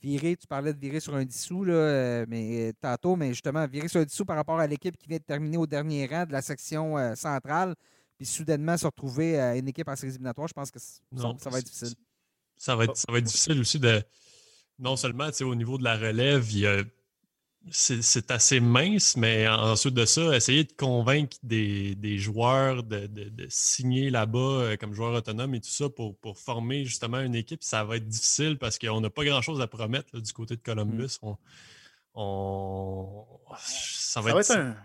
virer, tu parlais de virer sur un dissous là, euh, mais, euh, tantôt, mais justement, virer sur un dissous par rapport à l'équipe qui vient de terminer au dernier rang de la section euh, centrale, puis soudainement se retrouver à une équipe en séries éliminatoires, je pense que ça, va être difficile. Ça va être, ça va être difficile aussi de. Non seulement au niveau de la relève, il y a c'est assez mince, mais ensuite de ça, essayer de convaincre des, joueurs de, signer là-bas euh, comme joueur autonome et tout ça pour, former justement une équipe, ça va être difficile parce qu'on n'a pas grand-chose à promettre du côté de Columbus. Mm. Ça, va être... un,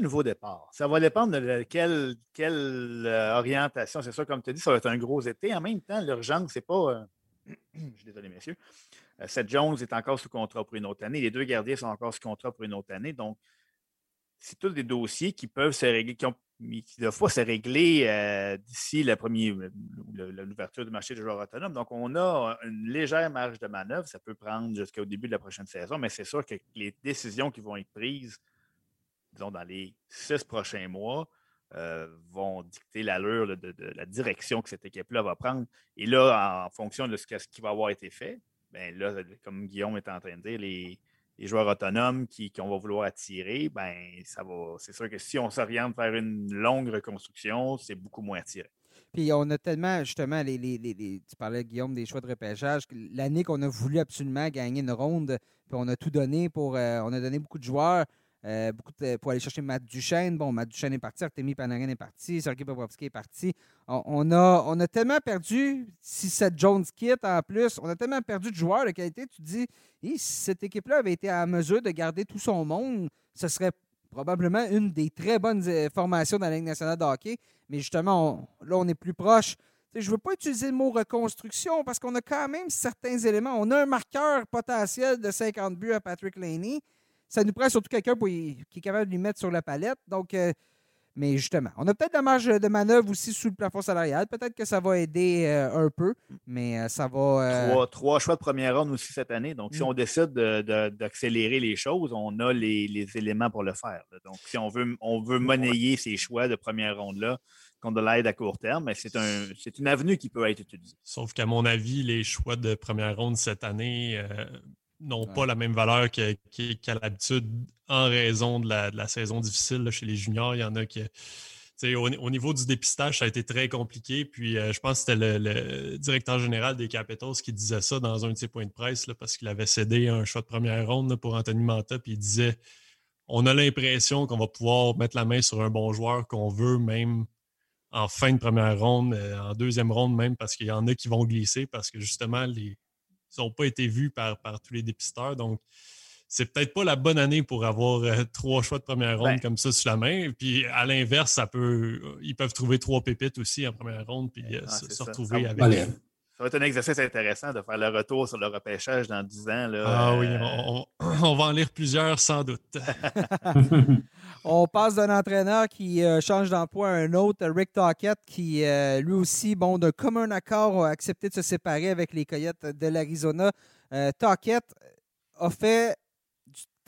nouveau départ. Ça va dépendre de quelle, euh, orientation. C'est ça, comme tu as dit, ça va être un gros été. En même temps, l'urgence, c'est pas. Euh, je suis désolé, messieurs. Euh, Seth Jones est encore sous contrat pour une autre année. Les deux gardiens sont encore sous contrat pour une autre année. Donc, c'est tous des dossiers qui peuvent se régler, qui, ont, doivent pas se régler euh, d'ici l'ouverture du marché des joueurs autonomes. Donc, on a une légère marge de manœuvre. Ça peut prendre jusqu'au début de la prochaine saison, mais c'est sûr que les décisions qui vont être prises, disons, dans les six prochains mois, euh, vont dicter l'allure de, la direction que cette équipe-là va prendre. Et là, en fonction de ce qui va avoir été fait, ben là, comme Guillaume est en train de dire, les, joueurs autonomes qu'on va vouloir attirer, ben ça va. C'est sûr que si on s'oriente vers une longue reconstruction, c'est beaucoup moins attiré. Puis on a tellement, justement, les, tu parlais, Guillaume, des choix de repêchage. L'année qu'on a voulu absolument gagner une ronde, puis on a tout donné pour. Euh, on a donné beaucoup de joueurs. Euh, beaucoup pour aller chercher Matt Duchesne. Bon, Matt Duchesne est parti, Artemi Panarin est parti, Sergei Bobrovski est parti. On, a, on a tellement perdu, si cette Jones quitte en plus, on a tellement perdu de joueurs de qualité. Tu te dis, si cette équipe-là avait été à mesure de garder tout son monde, ce serait probablement une des très bonnes euh, formations dans la Ligue nationale de hockey. Mais justement, là, on est plus proche. je ne veux pas utiliser le mot reconstruction parce qu'on a quand même certains éléments. On a un marqueur potentiel de 50 buts à Patrick Laney ça nous prend surtout quelqu'un qui est capable de lui mettre sur la palette. Donc, euh, mais justement, on a peut-être la marge de manœuvre aussi sous le plafond salarial. Peut-être que ça va aider euh, un peu, mais euh, ça va. Trois, choix de première ronde aussi cette année. Donc, si mm. on décide d'accélérer les choses, on a les, éléments pour le faire. Donc, si on veut, on veut monnayer ces choix de première ronde-là, contre de l'aide à court terme, mais c'est un, une avenue qui peut être utilisée. Sauf qu'à mon avis, les choix de première ronde cette année, n'ont pas la même valeur qu'à l'habitude en raison de la, saison difficile chez les juniors. Il y en a qui. Au, au, niveau du dépistage, ça a été très compliqué. Puis euh, je pense que c'était le, directeur général des Capitals qui disait ça dans un de ses points de presse parce qu'il avait cédé un choix de première ronde pour Anthony Manta. Puis il disait On a l'impression qu'on va pouvoir mettre la main sur un bon joueur qu'on veut, même en fin de première ronde, euh, en deuxième ronde même, parce qu'il y en a qui vont glisser parce que justement, les, ils n'ont pas été vus par, par tous les dépisteurs. Donc, c'est peut-être pas la bonne année pour avoir euh, trois choix de première ronde ben comme ça sur la main. Puis à l'inverse, ça peut, ils peuvent trouver trois pépites aussi en première ronde puis euh, se, retrouver avec. Ça va être un exercice intéressant de faire le retour sur le repêchage dans 10 ans. Là. Ah oui, euh, on, va en lire plusieurs sans doute. on passe d'un entraîneur qui change d'emploi à un autre, Rick Tockett, qui lui aussi, bon, d'un commun accord, a accepté de se séparer avec les Coyotes de l'Arizona. Tockett a fait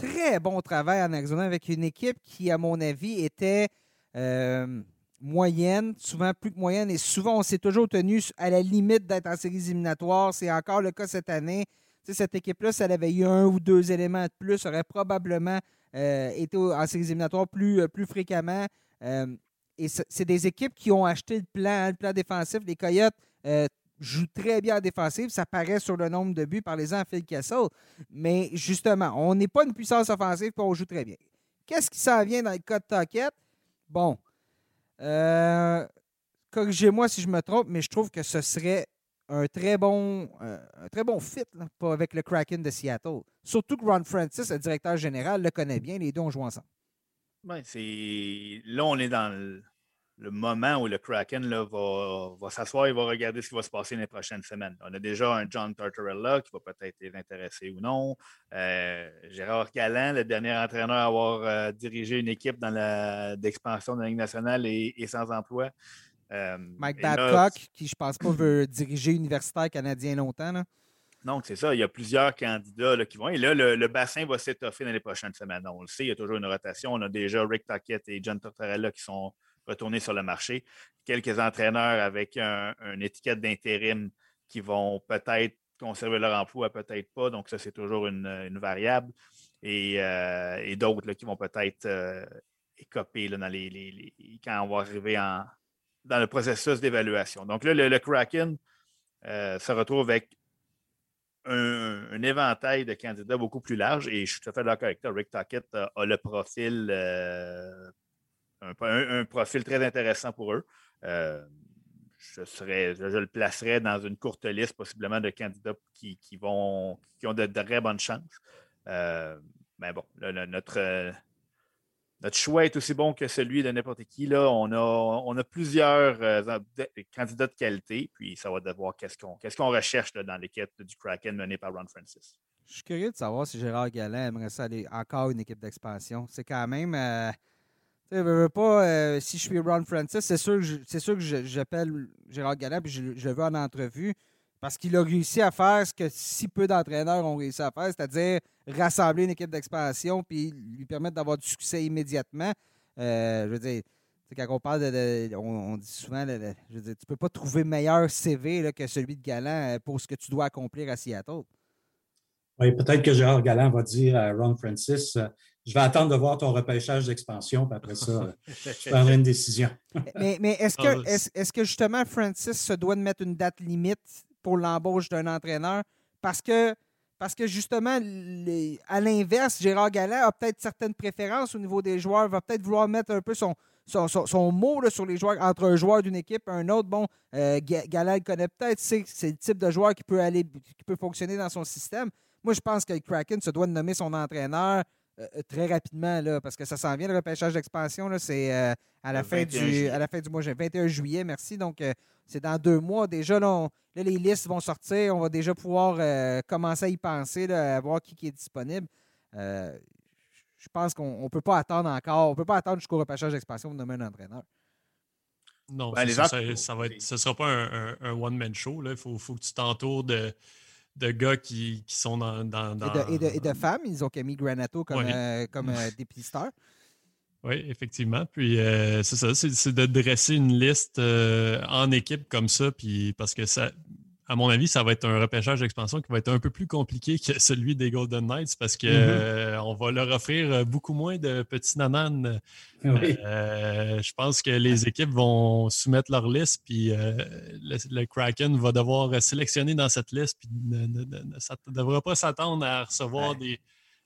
très bon travail en Arizona avec une équipe qui, à mon avis, était euh, moyenne, souvent plus que moyenne, et souvent on s'est toujours tenu à la limite d'être en séries éliminatoires. C'est encore le cas cette année. cette équipe-là, si elle avait eu un ou deux éléments de plus, aurait probablement euh, été en séries éliminatoires plus, euh, fréquemment. et c'est des équipes qui ont acheté le plan, plan défensif. Les Coyotes joue très bien en défensive. Ça paraît sur le nombre de buts par les ans à Phil Kessel. Mais justement, on n'est pas une puissance offensive puis on joue très bien. Qu'est-ce qui s'en vient dans le cas de? Bon, euh, corrigez-moi si je me trompe, mais je trouve que ce serait un très bon, euh, un très bon fit avec le Kraken de Seattle. Surtout que Ron Francis, le directeur général, le connaît bien. Les deux ont joué ensemble. Ben, là, on est dans le, moment où le Kraken là, va, s'asseoir et va regarder ce qui va se passer les prochaines semaines. On a déjà un John Tortorella qui va peut-être les intéresser ou non. Euh, Gérard Galland, le dernier entraîneur à avoir euh, dirigé une équipe dans d'expansion de la Ligue nationale et, sans emploi. Euh, Mike Babcock, qui je pense pas veut diriger universitaire canadien longtemps. Là. Donc, c'est ça. Il y a plusieurs candidats qui vont. Et là, le, bassin va s'étoffer dans les prochaines semaines. On le sait, il y a toujours une rotation. On a déjà Rick Tackett et John Tortorella qui sont retournés sur le marché. Quelques entraîneurs avec une étiquette d'intérim qui vont peut-être conserver leur emploi, peut-être pas. Donc, ça, c'est toujours une, variable. Et, euh, d'autres qui vont peut-être euh, écoper dans les, quand on va arriver dans le processus d'évaluation. Donc là, le, Kraken euh, se retrouve avec un, éventail de candidats beaucoup plus large et je suis tout à fait d'accord avec toi. Rick Tackett a, le profil, euh, un, profil très intéressant pour eux. Euh, je, le placerais dans une courte liste possiblement de candidats qui, vont, qui ont de, très bonnes chances. Euh, mais bon, notre, notre choix est aussi bon que celui de n'importe qui. Là, on, a, plusieurs euh, candidats de qualité, puis ça va devoir qu'est-ce qu'on recherche dans l'équipe du Kraken menée par Ron Francis. Je suis curieux de savoir si Gérard Galland aimerait ça aller encore une équipe d'expansion. C'est quand même. Euh, tu sais, pas, euh, si je suis Ron Francis, c'est sûr que j'appelle Gérard Galland et je, le veux en entrevue. Parce qu'il a réussi à faire ce que si peu d'entraîneurs ont réussi à faire, c'est-à-dire rassembler une équipe d'expansion puis lui permettre d'avoir du succès immédiatement. Euh, je veux dire, quand on parle de. on, dit souvent, je veux dire, tu peux pas trouver meilleur CV que celui de Galant euh, pour ce que tu dois accomplir à Seattle. Oui, peut-être que Gérard Galland va dire à Ron Francis Je vais attendre de voir ton repêchage d'expansion, puis après ça, je prendrai une décision. mais, mais est-ce que, ah, est -ce que justement Francis se doit de mettre une date limite pour l'embauche d'un entraîneur? Parce que, parce que justement, à l'inverse, Gérard Galland a peut-être certaines préférences au niveau des joueurs, va peut-être vouloir mettre un peu son, son, mot sur les joueurs, entre un joueur d'une équipe et un autre. Bon, euh, le connaît peut-être, c'est le type de joueur qui peut, aller, qui peut fonctionner dans son système. Moi, je pense que le Kraken se doit de nommer son entraîneur euh, euh, très rapidement, là, parce que ça s'en vient, le repêchage d'expansion. C'est euh, à, la fin du, à la fin du mois, 21 juillet, merci. Donc, c'est dans deux mois. Déjà, là, les listes vont sortir. On va déjà pouvoir commencer à y penser, à voir qui, est disponible. je pense qu'on ne peut pas attendre encore. On ne peut pas attendre jusqu'au repêchage d'expansion pour nommer un entraîneur. Non, ben, ça, ça, va ce ne sera pas un, one-man show. Il faut, faut, que tu t'entoures de, de gars qui, qui sont dans. dans, Et, de, et, de, femmes. Ils ont mis Granato comme, euh, comme euh, dépisteur. Oui, effectivement. Puis euh, c'est ça, c'est de dresser une liste en équipe comme ça, puis parce que ça, à mon avis, ça va être un repêchage d'expansion qui va être un peu plus compliqué que celui des Golden Knights parce qu'on mm-hmm. euh, va leur offrir euh, beaucoup moins de petits nananes. Euh, je pense que les équipes vont soumettre leur liste, puis le, Kraken va devoir sélectionner dans cette liste, puis ne, ne devra pas s'attendre à recevoir des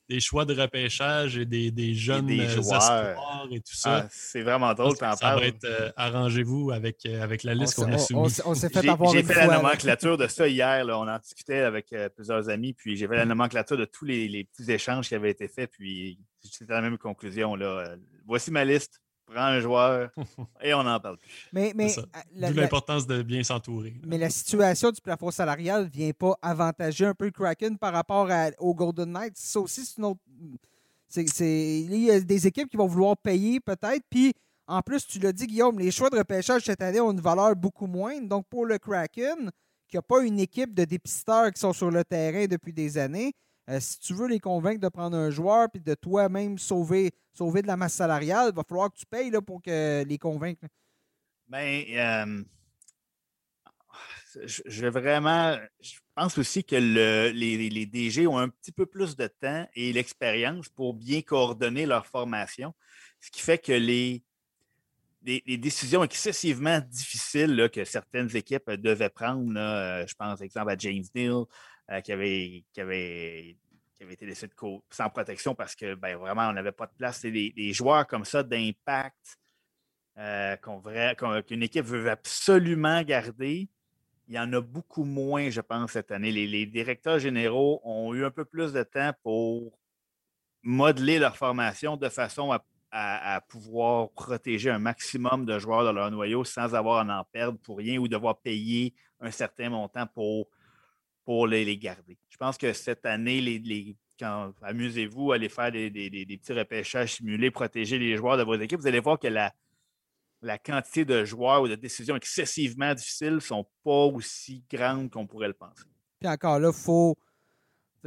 des choix de repêchage et des, des jeunes et des espoirs et tout ça. Ah, c'est vraiment drôle, t'en Ça va être euh, arrangez-vous avec, euh, avec la liste qu'on a soumise. On, s'est fait avoir J'ai fait la nomenclature de ça hier. Là. On en discutait avec euh, plusieurs amis, puis j'ai fait la nomenclature de tous les, les, petits échanges qui avaient été faits, puis c'était la même conclusion. Là. Voici ma liste prends un joueur et on n'en parle plus. Mais, mais D'où l'importance de bien s'entourer. Mais la situation du plafond salarial ne vient pas avantager un peu le Kraken par rapport au Golden Knights. Ça aussi, c'est une autre. Il y a des équipes qui vont vouloir payer peut-être. Puis en plus, tu l'as dit, Guillaume, les choix de repêchage cette année ont une valeur beaucoup moindre. Donc pour le Kraken, qui n'a pas une équipe de dépisteurs qui sont sur le terrain depuis des années, euh, si tu veux les convaincre de prendre un joueur puis de toi-même sauver, sauver de la masse salariale, il va falloir que tu payes là, pour que les convaincre. Bien, euh, je, vraiment. Je pense aussi que les, les, DG ont un petit peu plus de temps et l'expérience pour bien coordonner leur formation. Ce qui fait que les, des, décisions excessivement difficiles que certaines équipes devaient prendre. je pense, exemple, à James Neal, qui, avait, qui, avait, qui avait été laissé de sans protection parce que ben, vraiment, on n'avait pas de place. C'est des, joueurs comme ça d'impact qu'une équipe veut absolument garder. Il y en a beaucoup moins, je pense, cette année. les directeurs généraux ont eu un peu plus de temps pour modeler leur formation de façon à à, pouvoir protéger un maximum de joueurs dans leur noyau sans avoir à en perdre pour rien ou devoir payer un certain montant pour, pour les, garder. Je pense que cette année, les, quand amusez-vous, allez faire des, petits repêchages simulés, protéger les joueurs de vos équipes, vous allez voir que la, la quantité de joueurs ou de décisions excessivement difficiles ne sont pas aussi grandes qu'on pourrait le penser. Puis encore là, il faut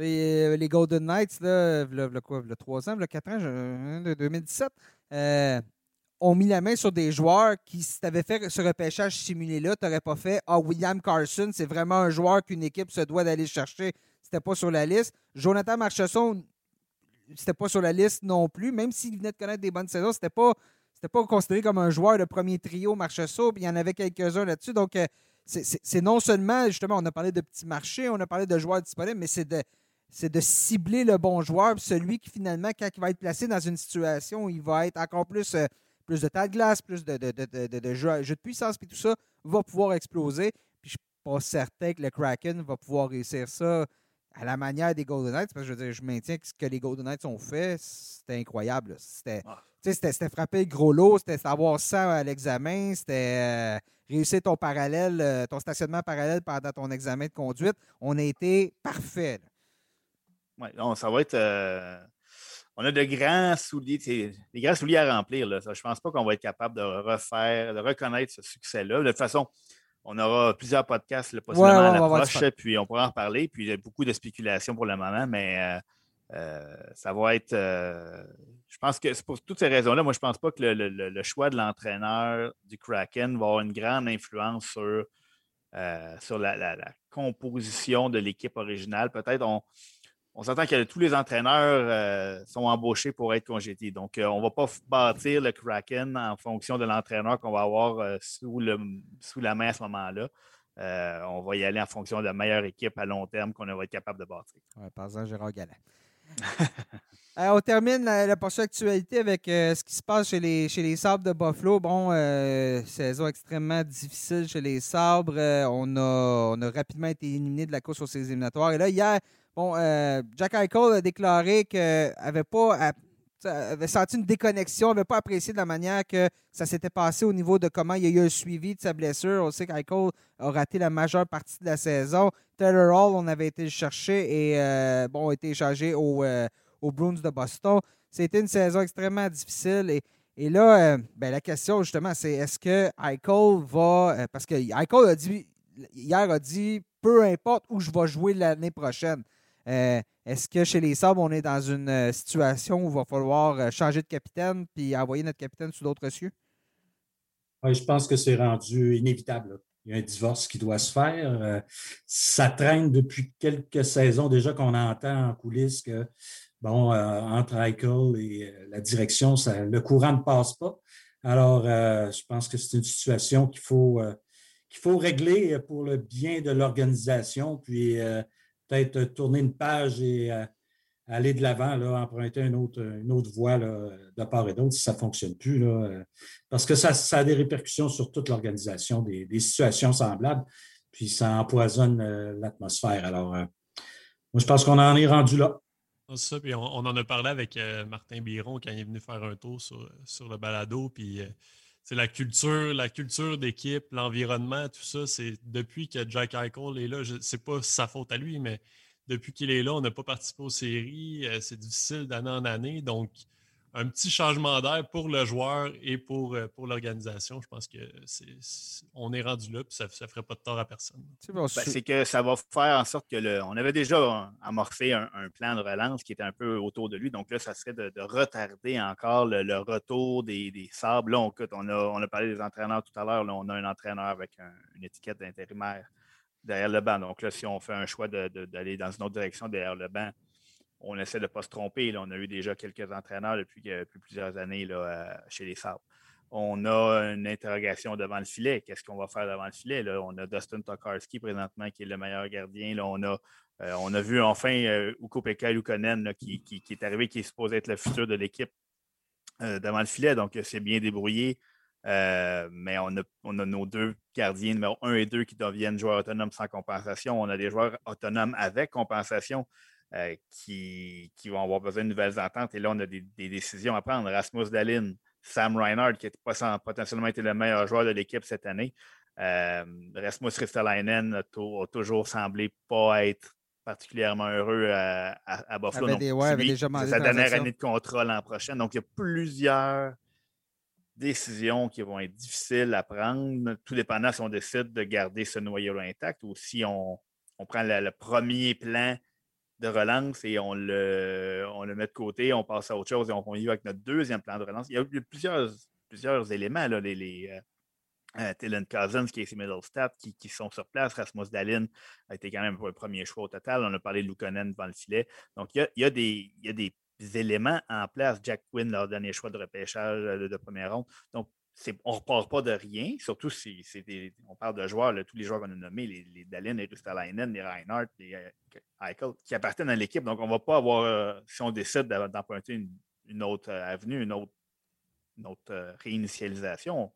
euh, les Golden Knights, là, le, quoi, le 3 ans, le 4 ans, de 2017, euh, ont mis la main sur des joueurs qui, si tu avais fait ce repêchage simulé-là, tu n'aurais pas fait Ah, William Carson, c'est vraiment un joueur qu'une équipe se doit d'aller chercher. C'était pas sur la liste. Jonathan Marchesson, c'était pas sur la liste non plus, même s'il venait de connaître des bonnes saisons, c'était pas. Pas considéré comme un joueur de premier trio Marchessault, puis il y en avait quelques-uns là-dessus. Donc, euh, c'est non seulement, justement, on a parlé de petits marchés, on a parlé de joueurs disponibles, mais c'est de, c'est de cibler le bon joueur, celui qui finalement, quand il va être placé dans une situation, il va être encore plus, euh, plus de tas de glace, plus de, de, jeu, de puissance, puis tout ça va pouvoir exploser. Puis je suis pas certain que le Kraken va pouvoir réussir ça à la manière des Golden Knights, parce que je, je maintiens que ce que les Golden Knights ont fait, c'était incroyable. C'était, ah. c'était, frapper le gros lot, c'était avoir ça à l'examen, c'était euh, réussir ton parallèle, euh, ton stationnement parallèle pendant ton examen de conduite. On a été parfait. Oui, ça va être. Euh, on a de grands souliers, des grands souliers à remplir. Là. je ne pense pas qu'on va être capable de refaire, de reconnaître ce succès-là. De toute façon, on aura plusieurs podcasts là, possiblement à l'approche, puis on pourra en reparler. Puis il y a beaucoup de spéculations pour le moment, mais euh, euh, ça va être. je pense que c'est pour toutes ces raisons-là, moi, je ne pense pas que le, choix de l'entraîneur du Kraken va avoir une grande influence sur, sur la, la, composition de l'équipe originale. Peut-être on on s'entend que tous les entraîneurs euh, sont embauchés pour être congédiés. Donc, euh, on ne va pas bâtir le Kraken en fonction de l'entraîneur qu'on va avoir euh, sous, la main à ce moment-là. on va y aller en fonction de la meilleure équipe à long terme qu'on va être capable de bâtir. Ouais, par exemple, Gérard Galland. on termine la, la portion actualité avec ce qui se passe chez les, Sabres de Buffalo. Bon, saison extrêmement difficile chez les Sabres. on, a, rapidement été éliminé de la course aux éliminatoires. Et là, hier, Bon, euh, Jack Eichel a déclaré qu'il avait pas senti une déconnexion, n'avait pas apprécié de la manière que ça s'était passé au niveau de comment il y a eu un suivi de sa blessure. On sait qu'Eichel a raté la majeure partie de la saison. Taylor Hall, on avait été le chercher et euh, a été échangé au, euh, aux Bruins de Boston. C'était une saison extrêmement difficile et, et là, ben, la question justement, c'est est-ce que Eichel va. parce que Eichel a dit hier a dit peu importe où je vais jouer l'année prochaine. Euh, est-ce que chez les Sabres, on est dans une euh, situation où il va falloir euh, changer de capitaine puis envoyer notre capitaine sous d'autres cieux? Oui, je pense que c'est rendu inévitable. Il y a un divorce qui doit se faire. ça traîne depuis quelques saisons déjà qu'on entend en coulisses que, bon, entre Eichel et la direction, le courant ne passe pas. Alors, je pense que c'est une situation qu'il faut, qu'il faut régler pour le bien de l'organisation. Puis, peut-être tourner une page et euh, aller de l'avant, emprunter une autre, une autre voie de part et d'autre si ça ne fonctionne plus. Euh, parce que ça, a des répercussions sur toute l'organisation, des, situations semblables, puis ça empoisonne euh, l'atmosphère. Alors, moi, je pense qu'on en est rendu là. Ça, puis on, en a parlé avec Martin Biron quand il est venu faire un tour sur, sur le balado, puis c'est la culture, la culture d'équipe, l'environnement, tout ça, c'est depuis que Jack Eichel est là, c'est pas sa faute à lui, mais depuis qu'il est là, on n'a pas participé aux séries, euh, c'est difficile d'année en année, donc un petit changement d'air pour le joueur et pour, euh, pour l'organisation. Je pense que c'est, on est rendu là, puis ça ne ferait pas de tort à personne. Ben, c'est que ça va faire en sorte que le, on avait déjà amorcé un, plan de relance qui était un peu autour de lui. Donc là, ça serait de, retarder encore le, retour des, des, sables. Là, on, on, a, on a parlé des entraîneurs tout à l'heure. Là, on a un entraîneur avec une étiquette d'intérimaire derrière le banc. Donc là, si on fait un choix d'aller dans une autre direction derrière le banc, on essaie de ne pas se tromper. On a eu déjà quelques entraîneurs depuis, plusieurs années là, euh, chez les Sabres. on a une interrogation devant le filet. Qu'est-ce qu'on va faire devant le filet? Là? On a Dustin Tokarski présentement qui est le meilleur gardien. Là, on, a, euh, on a vu enfin euh, Uko Pekka Lukonen qui, qui, est arrivé, qui est supposé être le futur de l'équipe devant le filet. Donc, c'est bien débrouillé. mais on a, on a, nos deux gardiens, numéro 1 et 2, qui deviennent joueurs autonomes sans compensation. On a des joueurs autonomes avec compensation. Qui, qui, vont avoir besoin de nouvelles ententes. Et là, on a des, des décisions à prendre. Rasmus Dalin, Sam Reinhardt, qui a potentiellement été le meilleur joueur de l'équipe cette année. Euh, Rasmus Ristolainen a, toujours semblé pas être particulièrement heureux à, Buffalo. c'est sa dernière année de contrat l'an prochain. Donc, il y a plusieurs décisions qui vont être difficiles à prendre, tout dépendant si on décide de garder ce noyau intact ou si on, prend le, premier plan de relance et on le, on le met de côté, on passe à autre chose et on, y va avec notre deuxième plan de relance. Il y a, plusieurs, plusieurs éléments, là, les, les euh, euh Cousins, Casey Middlestat, qui, qui, sont sur place. Rasmus Dalin a été quand même le premier choix au total. On a parlé de Lukonen devant le filet. Donc, il y a, il y a, des, il y a des éléments en place. Jack Quinn, leur dernier choix de repêchage de, de première ronde. Donc, on ne repart pas de rien, surtout si on parle de joueurs, tous les joueurs qu'on a nommés, les, les Dalin, les Rustalainen, les Reinhardt, les euh, qui appartiennent à l'équipe. Donc, on ne va pas avoir, euh, si on décide d'emprunter une, autre euh, avenue, une autre, réinitialisation,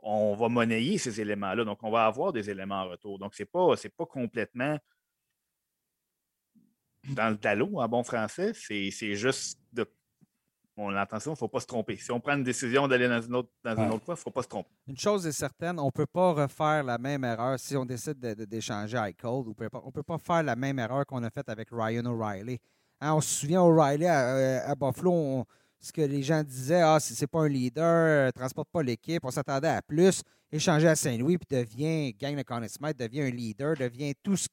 on va monnayer ces éléments-là. Donc, on va avoir des éléments en retour. Donc, ce n'est pas, pas complètement dans le talon en bon français. C'est juste de on l'entend ça, il ne faut pas se tromper. Si on prend une décision d'aller dans une autre, dans une autre voie, il ne faut pas se tromper. Une chose est certaine, on ne peut pas refaire la même erreur si on décide d'échanger de, On ne peut pas faire la même erreur qu'on a faite avec Ryan O'Reilly. Hein, on se souvient, O'Reilly à, Buffalo, ce que les gens disaient, ah, c'est pas un leader, ne transporte pas l'équipe, on s'attendait à plus. Échanger à Saint-Louis, puis devient, gagne le Conn devient un leader, devient tout ce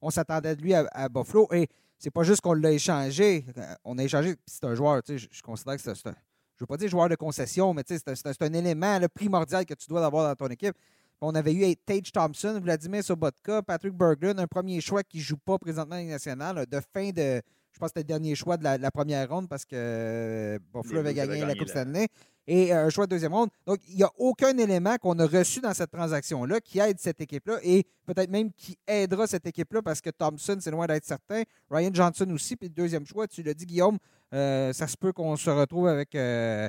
qu'on s'attendait de lui à, à Buffalo. Et c'est pas juste qu'on l'a échangé. Euh, on a échangé, c'est un joueur, tu sais, je, considère que c'est un. Je veux pas dire joueur de concession, mais c'est un, élément primordial que tu dois avoir dans ton équipe. On avait eu Tage Thompson, Vladimir Sobotka, Patrick Berglund, un premier choix qui ne joue pas présentement en nationale, de fin de, je pense que c'était le dernier choix de la, première ronde parce que euh, Buffalo avait gagné la Coupe Stanley. Et euh, un choix de deuxième ronde. Donc, il n'y a aucun élément qu'on a reçu dans cette transaction-là qui aide cette équipe-là et peut-être même qui aidera cette équipe-là parce que Thompson, c'est loin d'être certain. Ryan Johnson aussi. Puis le deuxième choix, tu l'as dit, Guillaume, euh, ça se peut qu'on se retrouve avec euh,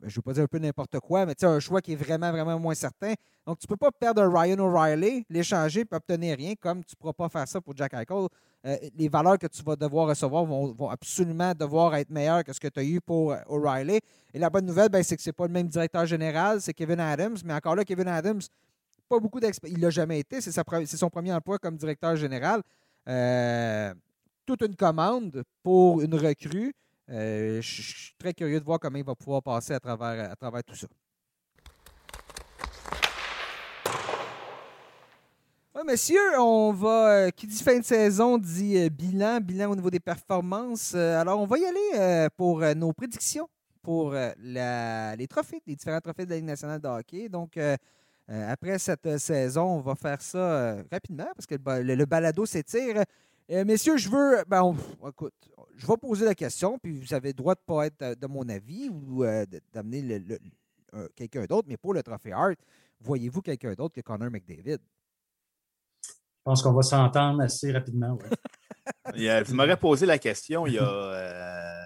je ne veux pas dire un peu n'importe quoi, mais un choix qui est vraiment, vraiment moins certain. Donc, tu ne peux pas perdre un Ryan O'Reilly, l'échanger et obtenir rien, comme tu ne pourras pas faire ça pour Jack Eichel. Euh, les valeurs que tu vas devoir recevoir vont, absolument devoir être meilleures que ce que tu as eu pour euh, O'Reilly. Et la bonne nouvelle, ben, c'est que ce n'est pas le même directeur général, c'est Kevin Adams. Mais encore là, Kevin Adams, pas beaucoup d'expérience. Il l'a jamais été. C'est son premier emploi comme directeur général. toute une commande pour une recrue. Euh, je suis très curieux de voir comment il va pouvoir passer à travers, tout ça. Oui, messieurs, on va. Euh, qui dit fin de saison dit euh, bilan, bilan au niveau des performances. alors, on va y aller pour nos prédictions pour les trophées, les différents trophées de la Ligue nationale de hockey. Donc, après cette saison, on va faire ça rapidement parce que le balado s'étire. Euh, messieurs, je veux. Ben, écoute, je vais poser la question, puis vous avez le droit de ne pas être euh, de mon avis ou euh, d'amener quelqu'un d'autre, mais pour le trophée Hart, voyez-vous quelqu'un d'autre que Connor McDavid? Je pense qu'on va s'entendre assez rapidement. Ouais. vous m'aurez posé la question il y a.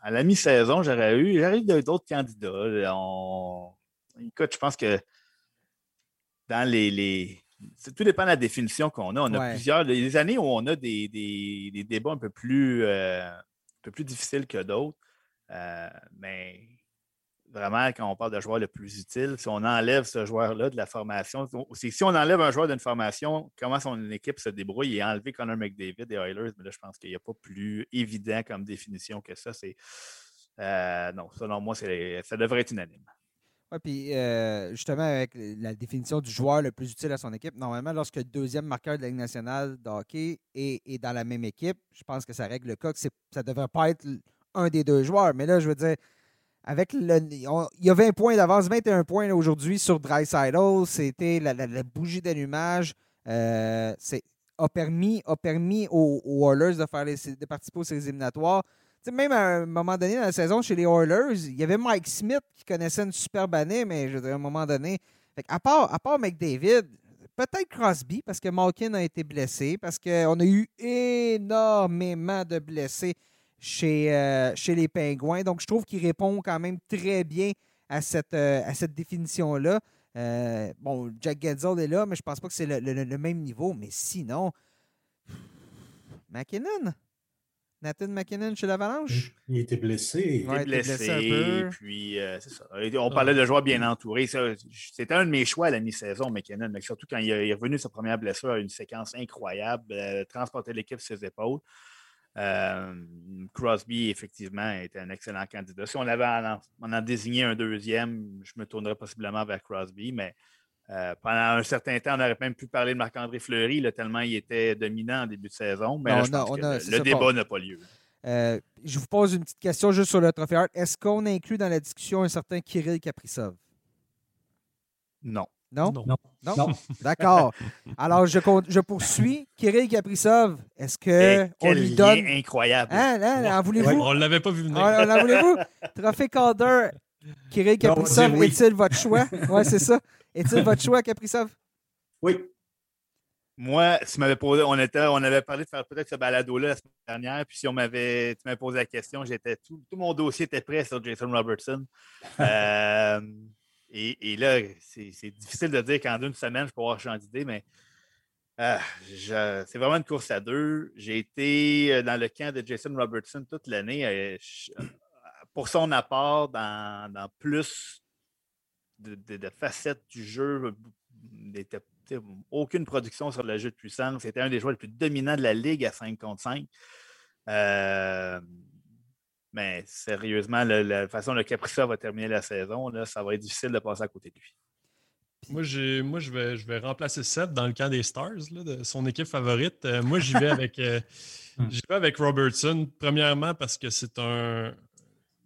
à la mi-saison, j'aurais eu, j'aurais eu d'autres candidats. Écoute, je pense que dans les tout dépend de la définition qu'on a. On a plusieurs. Les années où on a des, débats un peu plus, euh, un peu plus difficiles que d'autres. Euh, mais vraiment, quand on parle de joueur le plus utile, si on enlève ce joueur-là de la formation, si on enlève un joueur d'une formation, comment son équipe se débrouille et enlever Connor McDavid et Oilers, mais là, je pense qu'il n'y a pas plus évident comme définition que ça. C'est euh, non, selon moi, ça devrait être unanime. Oui, puis euh, justement, avec la définition du joueur le plus utile à son équipe, normalement, lorsque le deuxième marqueur de la Ligue nationale de hockey est, dans la même équipe, je pense que ça règle le cas que ça ne devrait pas être un des deux joueurs. Mais là, je veux dire, avec le, il y a 20 points d'avance, 21 points aujourd'hui sur Dreisaitl. C'était la, bougie d'allumage. Euh, a permis, a permis aux, aux de, faire les, de participer aux éliminatoires même à un moment donné dans la saison chez les Oilers, il y avait Mike Smith qui connaissait une super année, mais je veux à un moment donné. à, part, à part McDavid, peut-être Crosby, parce que Malkin a été blessé, parce qu'on a eu énormément de blessés chez, euh, chez les Pingouins. Donc, je trouve qu'il répond quand même très bien à cette, euh, cette définition-là. Euh, bon, Jack Getzel est là, mais je pense pas que c'est le, même niveau. Mais sinon, McKinnon. Nathan McKinnon chez l'Avalanche? Il était blessé. Il était blessé, un peu. Puis, c'est ça. On parlait de joueurs bien entourés. C'était un de mes choix à la mi-saison, McKinnon, mais surtout quand il est revenu de sa première blessure à une séquence incroyable, transporter l'équipe sur ses épaules. Euh, Crosby, effectivement, était un excellent candidat. Si on avait en, en désigné un deuxième, je me tournerais possiblement vers Crosby, mais euh, pendant un certain temps, on aurait même pu parler de Marc-André Fleury, tellement il était dominant en début de saison. Mais le, débat n'a pas lieu. Euh, je vous pose une petite question juste sur le trophée Hart. Est-ce qu'on inclut dans la discussion un certain Kirill Kaprizov? Non. Non? Non. non. D'accord. Alors, je, je poursuis. Kirill Kaprizov, est-ce qu'on lui donne. incroyable. Hein, hein, en voulez-vous? on ne l'avait pas vu venir. On, en voulez-vous? Trophée Calder, Kirill Kaprizov, est-il votre choix? Oui, c'est ça. Est-il votre choix, Kaprizov? Oui. Moi, si m'avais posé, on, était, on avait parlé de faire peut-être ce balado-là la semaine dernière, puis si on m'avait, tu m'avais posé la question, j'étais tout, tout mon dossier était prêt sur Jason Robertson. euh, et, là, c'est difficile de dire qu'en une semaine, je peux avoir changé d'idée, mais euh, c'est vraiment une course à deux. J'ai été euh, dans le camp de Jason Robertson toute l'année euh, pour son apport dans, plus de, facettes du jeu. aucune production sur le jeu de puissance. C'était un des joueurs les plus dominants de la ligue à 5 contre 5. Mais sérieusement, la façon dont Caprissa va terminer la saison, là, ça va être difficile de passer à côté de lui. Moi, moi je, vais, je vais remplacer Seth dans le camp des Stars, de son équipe favorite. Euh, moi, j'y vais avec euh, hmm. vais avec Robertson. Premièrement, parce que c'est un.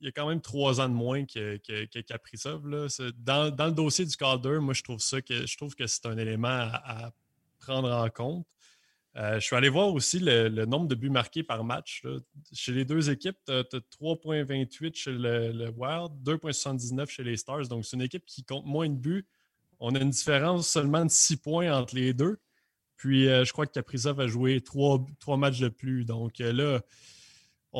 Il y a quand même trois ans de moins que, que, Kaprizov. Dans, dans, le dossier du Calder, moi, je trouve ça que je trouve que c'est un élément à, prendre en compte. Euh, je suis allé voir aussi le, nombre de buts marqués par match. Chez les deux équipes, tu as, 3,28 chez le, Wild, 2,79 chez les Stars. Donc, c'est une équipe qui compte moins de buts. On a une différence seulement de 6 points entre les deux. Puis, euh, je crois que Kaprizov a joué 3, matchs de plus. Donc, euh, là,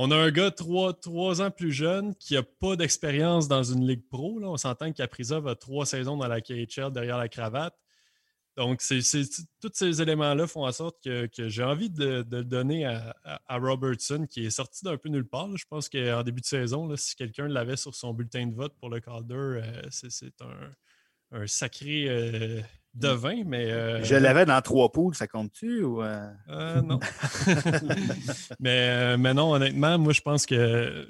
on a un gars 3, ans plus jeune qui n'a pas d'expérience dans une ligue pro. On s'entend que Kaprizov a trois saisons dans la KHL derrière la cravate. Donc, tous ces éléments-là font en sorte que, j'ai envie de, le donner à, Robertson, qui est sorti d'un peu nulle part. Je pense qu'en début de saison, si quelqu'un l'avait sur son bulletin de vote pour le Calder, euh, c'est, un, sacré euh, devin. Mais, euh, Je l'avais dans trois poules, ça compte-tu? Ou non. mais, mais non, honnêtement, moi, je pense que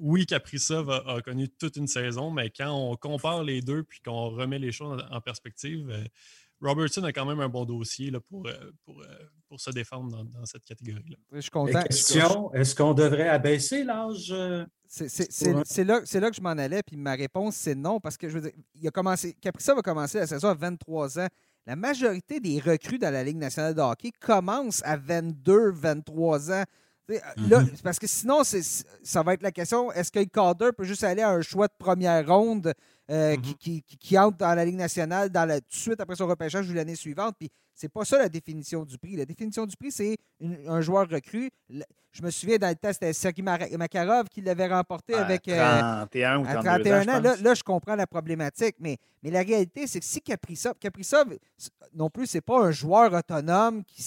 oui, Kaprizov a, a, connu toute une saison, mais quand on compare les deux puis qu'on remet les choses en perspective, Robertson a quand même un bon dossier là, pour, euh, pour, euh, pour, se défendre dans, cette catégorie-là. Je suis content. Question, est-ce qu'on devrait abaisser l'âge? Euh, c'est là, là, que je m'en allais, puis ma réponse, c'est non, parce que je veux dire, il a commencé, Caprissa va commencer la saison à 23 ans. La majorité des recrues dans la Ligue nationale de hockey commencent à 22, 23 ans. Mm-hmm. parce que sinon, ça va être la question est-ce que Calder peut juste aller à un choix de première ronde euh, mm-hmm. qui, entre dans la Ligue nationale dans la, tout de suite après son repêchage l'année suivante. Puis c'est pas ça la définition du prix. La définition du prix, c'est un joueur recru. Je me souviens dans le test, c'était Sergei Makarov qui l'avait remporté avec 31 euh, ou 31 ans. Là, je comprends la problématique, mais, mais la réalité, c'est que si Kaprizov, Kaprizov non plus, c'est pas un joueur autonome qui,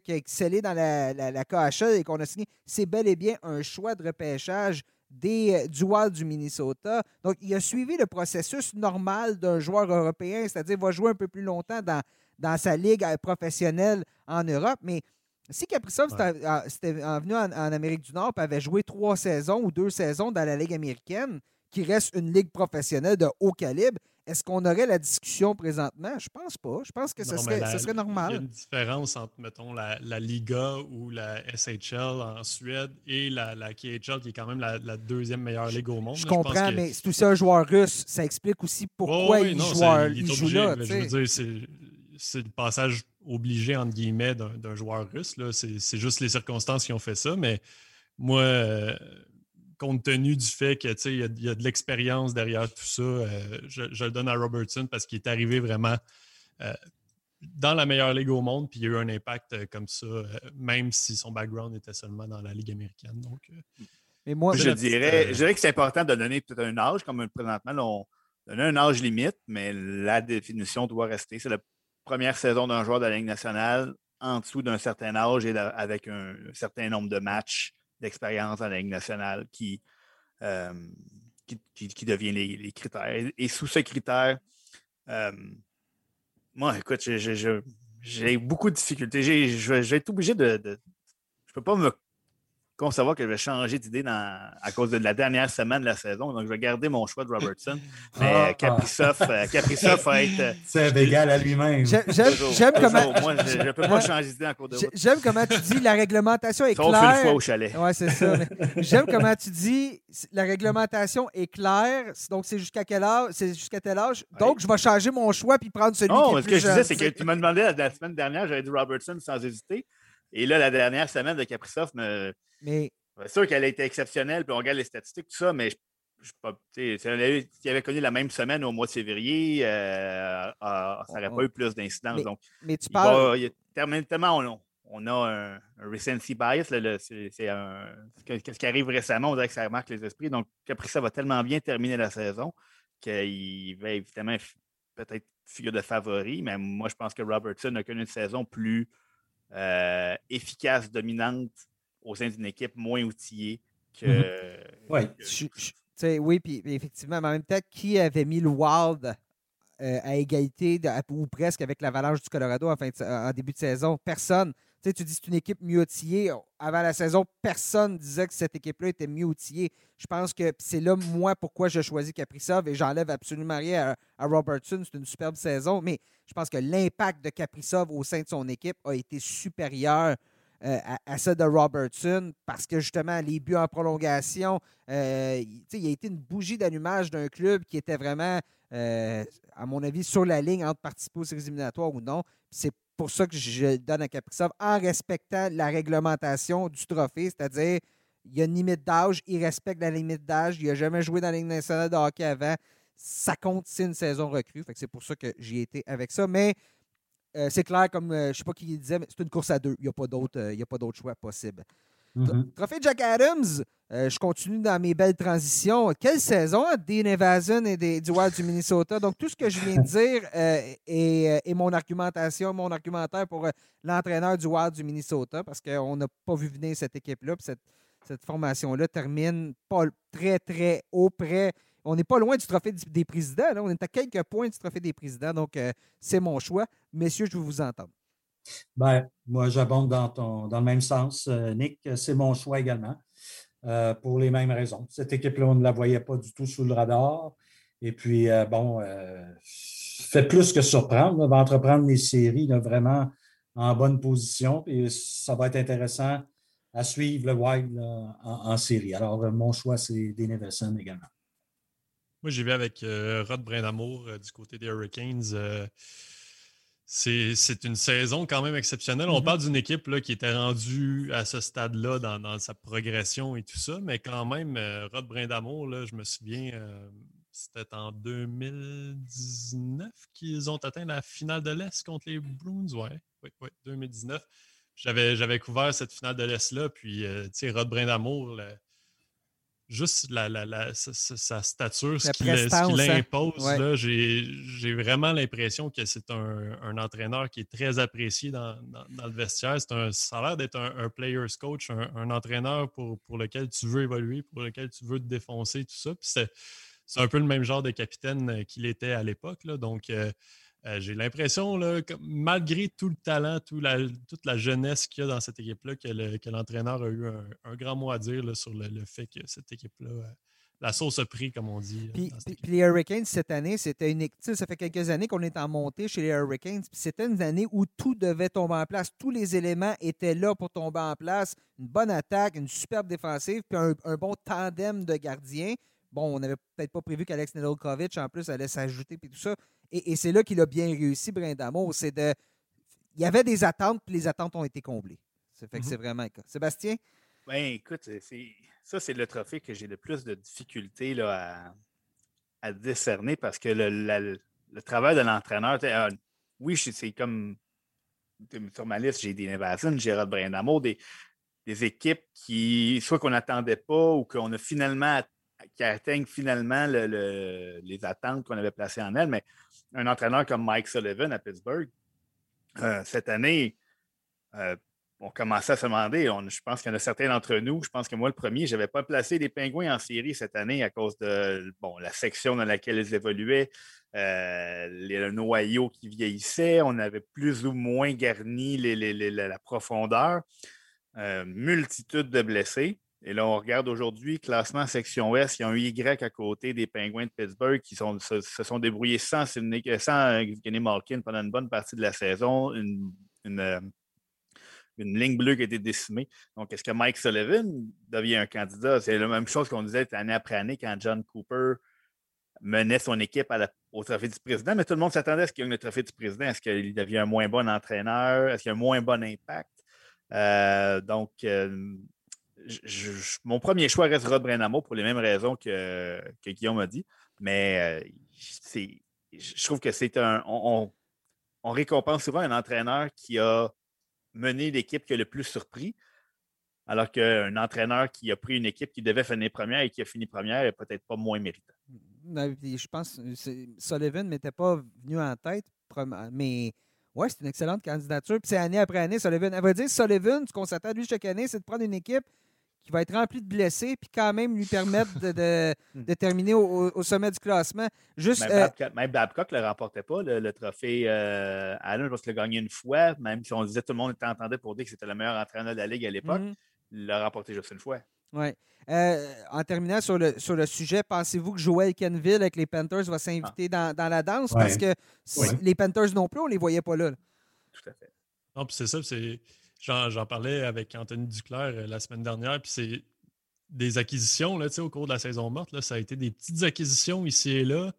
qui a excellé dans la, la, la KHL et qu'on a signé. C'est bel et bien un choix de repêchage des, euh, du Wild du Minnesota. Donc, il a suivi le processus normal d'un joueur européen, c'est-à-dire va jouer un peu plus longtemps dans, dans sa ligue euh, professionnelle en Europe. Mais si Kaprizov c'était venu en, Amérique du Nord et avait joué trois saisons ou deux saisons dans la Ligue américaine, qui reste une ligue professionnelle de haut calibre, est-ce qu'on aurait la discussion présentement? Je pense pas. Je pense que ce, serait, serait, normal. Il y a une différence entre, mettons, la, Liga ou la SHL en Suède et la, KHL, qui est quand même la, deuxième meilleure ligue au monde. Je comprends, mais c'est aussi un joueur russe. Ça explique aussi pourquoi il, joue, là. Je veux dire, c'est le passage obligé, entre guillemets, d'un joueur russe. C'est juste les circonstances qui ont fait ça, mais moi, euh, compte tenu du fait que il y, y, a de l'expérience derrière tout ça, je, le donne à Robertson parce qu'il est arrivé vraiment dans la meilleure ligue au monde, puis il y a eu un impact comme ça, même si son background était seulement dans la ligue américaine. Donc, Mais moi, je dirais, je dirais que c'est important de donner peut-être un âge, comme présentement, on donne un âge limite, mais la définition doit rester. C'est la première saison d'un joueur de la Ligue nationale en dessous d'un certain âge et avec un, certain nombre de matchs d'expérience dans la Ligue nationale qui, euh, qui, devient les, critères. Et, sous ce critère, euh, moi, écoute, j'ai beaucoup de difficultés. Je vais être obligé de, de je ne peux pas me concevoir que je vais changer d'idée à cause de la dernière semaine de la saison. Donc, je vais garder mon choix de Robertson. Mais ah, Kaprizov, ah. euh, va être. Euh, C'est égal à lui-même. J'aime comment. Moi, je ne peux pas changer d'idée en cours de route. J'aime comment tu dis la réglementation est Sauf claire. une fois au chalet. Oui, c'est ça. J'aime comment tu dis la réglementation est claire. Donc, c'est jusqu'à quel âge? C'est jusqu'à tel âge. Donc, je vais changer mon choix puis prendre celui qui est ce que je disais, c'est que tu m'as demandé la, semaine dernière, j'avais dit Robertson sans hésiter. Et là, la dernière semaine de Kaprizov me. Mais. C'est sûr qu'elle a été exceptionnelle, puis on regarde les statistiques, tout ça, mais je, je si elle avait connu la même semaine au mois de février, euh, ah, ça n'aurait pas eu plus d'incidence. Donc, mais tu parles. il tellement on, on, a un, un recency bias. C'est ce qui arrive récemment, on dirait que ça marque les esprits. Donc, Kaprizov va tellement bien terminer la saison qu'il va évidemment peut-être figure de favori, mais moi, je pense que Robertson a connu une saison plus euh, efficace, dominante au sein d'une équipe moins outillée que. Mm-hmm. oui, puis effectivement, mais en même temps, qui avait mis le Wild euh, à égalité ou presque avec l'Avalanche du Colorado en, fin en début de saison? Personne. Tu, tu dis c'est une équipe mieux outillée. Avant la saison, personne disait que cette équipe-là était mieux outillée. Je pense que c'est là, moi, pourquoi je choisis Kaprizov et j'enlève absolument rien à, Robertson. C'est une superbe saison, mais je pense que l'impact de Kaprizov au sein de son équipe a été supérieur euh, à, ça de Robertson parce que justement, les buts en prolongation, euh, il a été une bougie d'allumage d'un club qui était vraiment, euh, à mon avis, sur la ligne entre participer aux séries éliminatoires ou non. C'est pour ça que je donne à Kaprizov en respectant la réglementation du trophée, c'est-à-dire il y a une limite d'âge, il respecte la limite d'âge, il n'a jamais joué dans la Ligue nationale de hockey avant. Ça compte, c'est une saison recrue. C'est pour ça que j'y été avec ça. Mais euh, c'est clair, comme euh, je ne sais pas qui disait, mais c'est une course à deux. Il n'y a pas d'autre euh, choix possible. Mm-hmm. Trophée Jack Adams, je continue dans mes belles transitions. Quelle saison, Dean Evason et des, du Wild du Minnesota? Donc, tout ce que je viens de dire est, mon argumentation, mon argumentaire pour l'entraîneur du Wild du Minnesota, parce qu'on n'a pas vu venir cette équipe-là. Cette, cette formation-là termine pas très, très haut, près on n'est pas loin du trophée des présidents. On est à quelques points du trophée des présidents. Donc, euh, c'est mon choix. Messieurs, je veux vous entendre. Ben, moi, j'abonde dans, le même sens, euh, Nick. C'est mon choix également, euh, pour les mêmes raisons. Cette équipe-là, on ne la voyait pas du tout sous le radar. Et puis, bon, fait plus que surprendre. On va entreprendre les séries vraiment en bonne position. Et ça va être intéressant à suivre le Wild en, série. Alors, mon choix, c'est Dean également. Moi, j'y vais avec euh, Rod Brindamour euh, du côté des Hurricanes. Euh, c'est une saison quand même exceptionnelle. On mm-hmm. parle d'une équipe là, qui était rendue à ce stade-là dans, sa progression et tout ça, mais quand même, Rod Brindamour, je me souviens, c'était en 2019 qu'ils ont atteint la finale de l'Est contre les Bruins. Ouais, oui, oui, 2019. J'avais couvert cette finale de l'Est-là, puis, tu sais, Rod Brindamour, juste la, sa, stature, ce qu'il hein? impose, j'ai vraiment l'impression que c'est un, entraîneur qui est très apprécié dans, le vestiaire. Un, ça a l'air d'être un, player's coach, un, entraîneur pour, pour, lequel tu veux évoluer, pour lequel tu veux te défoncer, tout ça. c'est un peu le même genre de capitaine qu'il était à l'époque. Donc, euh, euh, j'ai l'impression, malgré tout le talent, toute la jeunesse qu'il y a dans cette équipe-là, que l'entraîneur a eu un, grand mot à dire sur le, fait que cette équipe-là, euh, la sauce a pris, comme on dit. Puis, les Hurricanes, cette année, c'était une Ça fait quelques années qu'on est en montée chez les Hurricanes. C'était une année où tout devait tomber en place. Tous les éléments étaient là pour tomber en place. Une bonne attaque, une superbe défensive, puis un, bon tandem de gardiens. Bon, on n'avait peut-être pas prévu qu'Alex Nedeljkovic, en plus, allait s'ajouter, puis tout ça. Et, c'est là qu'il a bien réussi, Brindamour. C'est de. Il y avait des attentes, puis les attentes ont été comblées. Ça fait que mm-hmm. c'est vraiment le cas. Sébastien? Ben, écoute, ça, c'est le trophée que j'ai le plus de difficultés là, à, décerner parce que le, travail de l'entraîneur, euh, oui, c'est comme sur ma liste, j'ai des Nevason, Gérald Brindamo, des, des équipes qui, soit qu'on n'attendait pas ou qu'on a finalement qui atteignent finalement les attentes qu'on avait placées en elle. Mais un entraîneur comme Mike Sullivan à Pittsburgh, euh, cette année, euh, on commençait à se demander, je pense qu'il y en a certains d'entre nous, je pense que moi le premier, je n'avais pas placé les Pingouins en série cette année à cause de la section dans laquelle ils évoluaient, euh, le noyau qui vieillissait, on avait plus ou moins garni la profondeur, multitude de blessés. Et là, on regarde aujourd'hui, classement section ouest, il y a un Y à côté des Penguins de Pittsburgh qui se, sont débrouillés sans, sans Kenny Malkin pendant une bonne partie de la saison. Une, euh, une, ligne bleue qui a été décimée. Donc, est-ce que Mike Sullivan devient un candidat? C'est la même chose qu'on disait année après année quand John Cooper menait son équipe au trophée du président, mais tout le monde s'attendait à ce qu'il gagne le trophée du président. Est-ce qu'il devient un moins bon entraîneur? Est-ce qu'il a un moins bon impact? Euh, donc, euh, mon premier choix reste Rod Brenamo pour les mêmes raisons que, Guillaume a dit. Mais euh, je trouve que c'est un. On, récompense souvent un entraîneur qui a mené l'équipe qui a le plus surpris, alors qu'un entraîneur qui a pris une équipe qui devait finir première et qui a fini première est peut-être pas moins méritant. Je pense que Sullivan n'était pas venu en tête, mais ouais, c'est une excellente candidature. Puis c'est année après année, Sullivan. À vrai dire, Sullivan, ce qu'on s'attend à lui chaque année, c'est de prendre une équipe qui va être rempli de blessés, puis quand même lui permettre de, de, terminer au, sommet du classement. Juste, même, Babcock, ne le remportait pas, le, trophée euh, Allen, parce qu'il l'a gagné une fois, même si on disait tout le monde entendait pour dire que c'était le meilleur entraîneur de la Ligue à l'époque. Mhm. Il l'a remporté juste une fois. Oui. Euh, en terminant sur le, sur le sujet, pensez-vous que Joel Kenville avec les Panthers va s'inviter ah. dans, la danse? Parce que les Panthers non plus, on ne les voyait pas là. Tout à fait. Non, puis c'est ça, c'est J'en parlais avec Anthony Duclair euh, la semaine dernière, puis c'est des acquisitions là, au cours de la saison morte. Là, ça a été des petites acquisitions ici et là.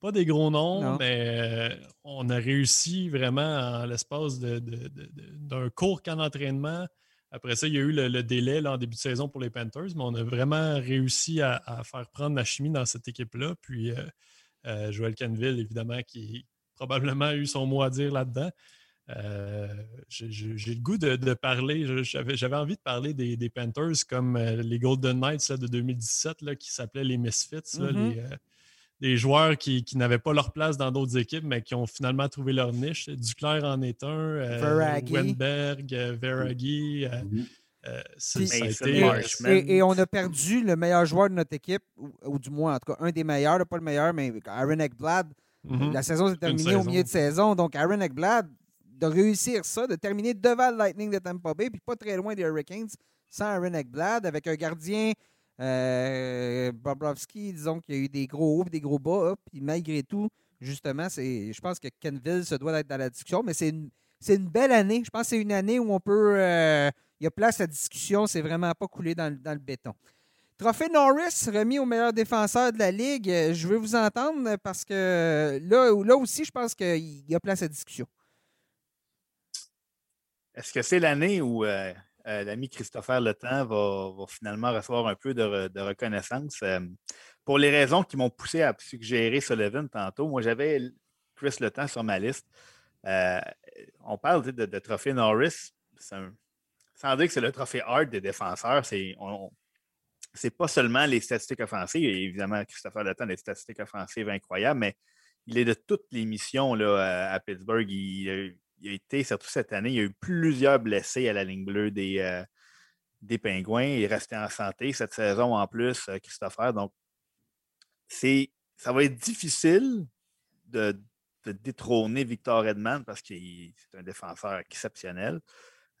Pas des gros noms, mais euh, on a réussi vraiment en l'espace d'un court camp d'entraînement. Après ça, il y a eu le, délai en début de saison pour les Panthers, mais on a vraiment réussi à, faire prendre la chimie dans cette équipe-là. Puis euh, Joël Canville, évidemment, qui probablement a eu son mot à dire là-dedans. Euh, j'ai le goût de, parler, j'avais envie de parler des, Panthers comme euh, les Golden Knights de 2017 là, qui s'appelaient les Misfits, mm-hmm. euh, des joueurs qui, n'avaient pas leur place dans d'autres équipes, mais qui ont finalement trouvé leur niche. Duclair en est un, Wenberg, Veragi. et, on a perdu le meilleur joueur de notre équipe, ou, du moins, en tout cas, un des meilleurs, pas le meilleur, mais Aaron Ekblad. Mm-hmm. La saison s'est terminée au milieu de saison. Donc, Aaron Ekblad, de réussir ça, de terminer devant le Lightning de Tampa Bay, puis pas très loin des Hurricanes, sans Aaron Ekblad, avec un gardien, euh, Bobrovski, disons qu'il y a eu des gros hauts des gros bas, puis malgré tout, justement, c'est, je pense que Kenville se doit être dans la discussion, mais c'est une, c'est une belle année. Je pense que c'est une année où on peut. Euh, il y a place à discussion, c'est vraiment pas coulé dans, le béton. Trophée Norris remis au meilleur défenseur de la Ligue. Je veux vous entendre parce que là, là aussi, je pense qu'il y a place à discussion. Est-ce que c'est l'année où euh, euh, l'ami Christopher Le va, finalement recevoir un peu de, reconnaissance? Euh, pour les raisons qui m'ont poussé à suggérer Sullivan tantôt, moi j'avais Chris Le sur ma liste. on parle de, trophée Norris. sans dire que c'est le trophée hard des défenseurs, c'est c'est pas seulement les statistiques offensives. Évidemment, Christopher Le a des statistiques offensives incroyables, mais il est de toutes les missions là, à Pittsburgh. Il a été, surtout cette année, il y a eu plusieurs blessés à la ligne bleue des, euh, des Pingouins. Il est resté en santé cette saison en plus, euh, Christopher. Donc, c'est, ça va être difficile de, détrôner Victor Edman parce que c'est un défenseur exceptionnel.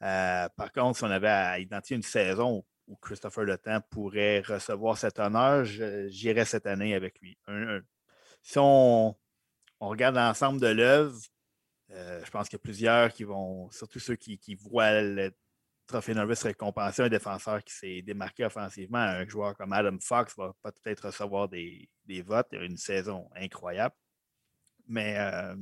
Euh, par contre, si on avait à identifier une saison où Christopher Le pourrait recevoir cet honneur, j'irais cette année avec lui. si on, on regarde l'ensemble de l'œuvre, euh, je pense qu'il y a plusieurs qui vont, surtout ceux qui, voient le trophée Norris récompenser un défenseur qui s'est démarqué offensivement. Un joueur comme Adam Fox va peut-être recevoir des, votes. Il a une saison incroyable. Mais euh,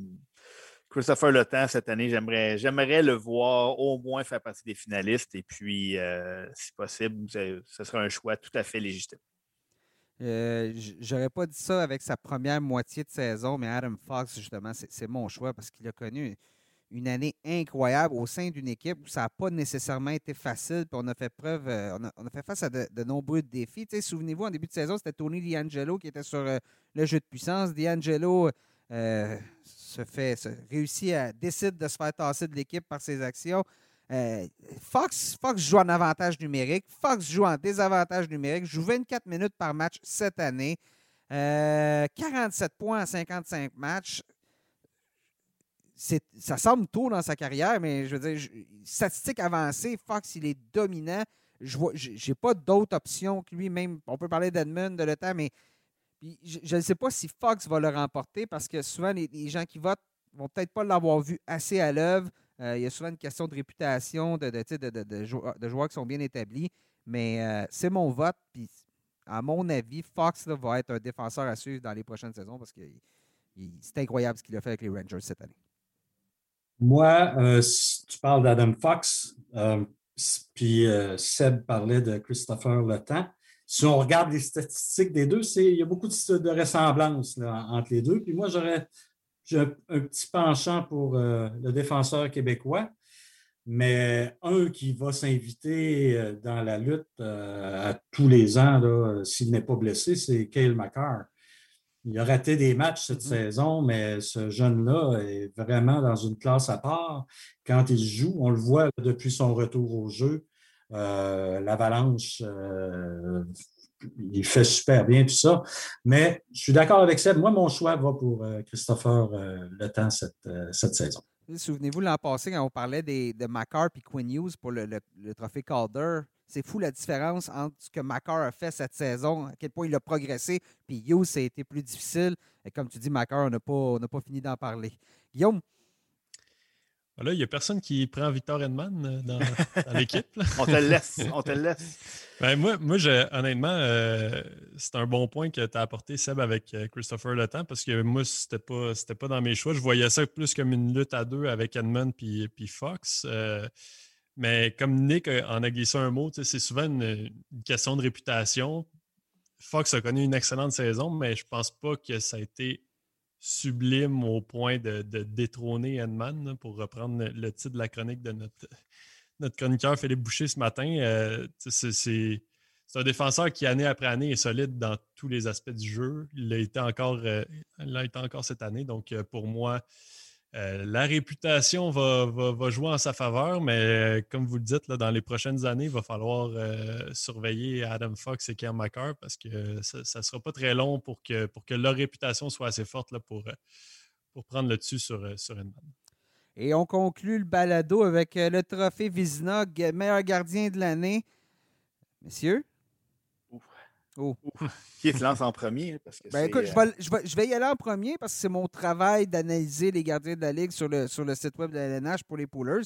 Christopher Le cette année, j'aimerais, j'aimerais le voir au moins faire partie des finalistes. Et puis, euh, si possible, ce serait un choix tout à fait légitime. Euh, j'aurais pas dit ça avec sa première moitié de saison, mais Adam Fox, justement, c'est mon choix parce qu'il a connu une année incroyable au sein d'une équipe où ça n'a pas nécessairement été facile. On a fait preuve, euh, on, a, fait face à de, nombreux défis. Souvenez-vous, en début de saison, c'était Tony D'Angelo qui était sur euh, le jeu de puissance. D'Angelo se fait, réussit à décide de se faire tasser de l'équipe par ses actions. Euh, Fox, Fox joue en avantage numérique. Fox joue en désavantage numérique. Joue 24 minutes par match cette année. 47 euh, points en 55 matchs. Ça semble tôt dans sa carrière, mais je veux dire, statistique avancée, Fox, il est dominant. Je n'ai pas d'autre option que lui-même. On peut parler d'Edmund, de Le Temps, mais je ne sais pas si Fox va le remporter parce que souvent, les, les gens qui votent vont peut-être pas l'avoir vu assez à l'œuvre. Euh, il y a souvent une question de réputation, de, de, joueurs, qui sont bien établis. Mais euh, c'est mon vote. Puis, à mon avis, Fox va être un défenseur à suivre dans les prochaines saisons parce que c'est incroyable ce qu'il a fait avec les Rangers cette année. Moi, euh, tu parles d'Adam Fox, puis Seb parlait de Christopher Le Temps. Si on regarde les statistiques des deux, il y a beaucoup de, ressemblances entre les deux. Puis moi, j'aurais j'ai un, petit penchant pour euh, le défenseur québécois, mais un qui va s'inviter euh, dans la lutte euh, à tous les ans, s'il n'est pas blessé, c'est Kyle McCarr. Il a raté des matchs cette mm-hmm. saison, mais ce jeune-là est vraiment dans une classe à part. Quand il joue, on le voit depuis son retour au jeu. L'avalanche il fait super bien, tout ça. Mais je suis d'accord avec Seb. Moi, mon choix va pour euh, Christopher euh, Le Temps cette, euh, cette saison. Souvenez-vous, l'an passé, quand on parlait des, de Macar et Quinn Hughes pour le, trophée Calder, c'est fou la différence entre ce que Macar a fait cette saison, à quel point il a progressé, puis Hughes, ça a été plus difficile. Et comme tu dis, Macar, on n'a pas, pas fini d'en parler. Guillaume, Là, il n'y a personne qui prend Victor Edman euh, dans, l'équipe. on te laisse. On te laisse. Ben, moi, moi honnêtement, euh, c'est un bon point que tu as apporté, Seb, avec euh, Christopher Le Temps, parce que moi, c'était pas, pas dans mes choix. Je voyais ça plus comme une lutte à deux avec Edmund puis, puis Fox. mais comme Nick en a glissé un mot, c'est souvent une, question de réputation. Fox a connu une excellente saison, mais je pense pas que ça a été sublime au point de, détrôner Edman, pour reprendre le titre de la chronique de notre, chroniqueur Philippe Boucher ce matin. Euh, c'est un défenseur qui, année après année, est solide dans tous les aspects du jeu. Il l'a été encore, euh, été encore cette année. Donc, euh, pour moi, euh, la réputation va, jouer en sa faveur, mais euh, comme vous le dites, dans les prochaines années, il va falloir euh, surveiller Adam Fox et Kerr McCarr parce que ça ne sera pas très long pour que, leur réputation soit assez forte pour, prendre le dessus sur, sur Et on conclut le balado avec le trophée Vizina, meilleur gardien de l'année. Messieurs? Oh. Qui se lance en premier? Parce que ben, écoute, je, vais, y aller en premier parce que c'est mon travail d'analyser les gardiens de la Ligue sur le, sur le site web de la LNH pour les poolers.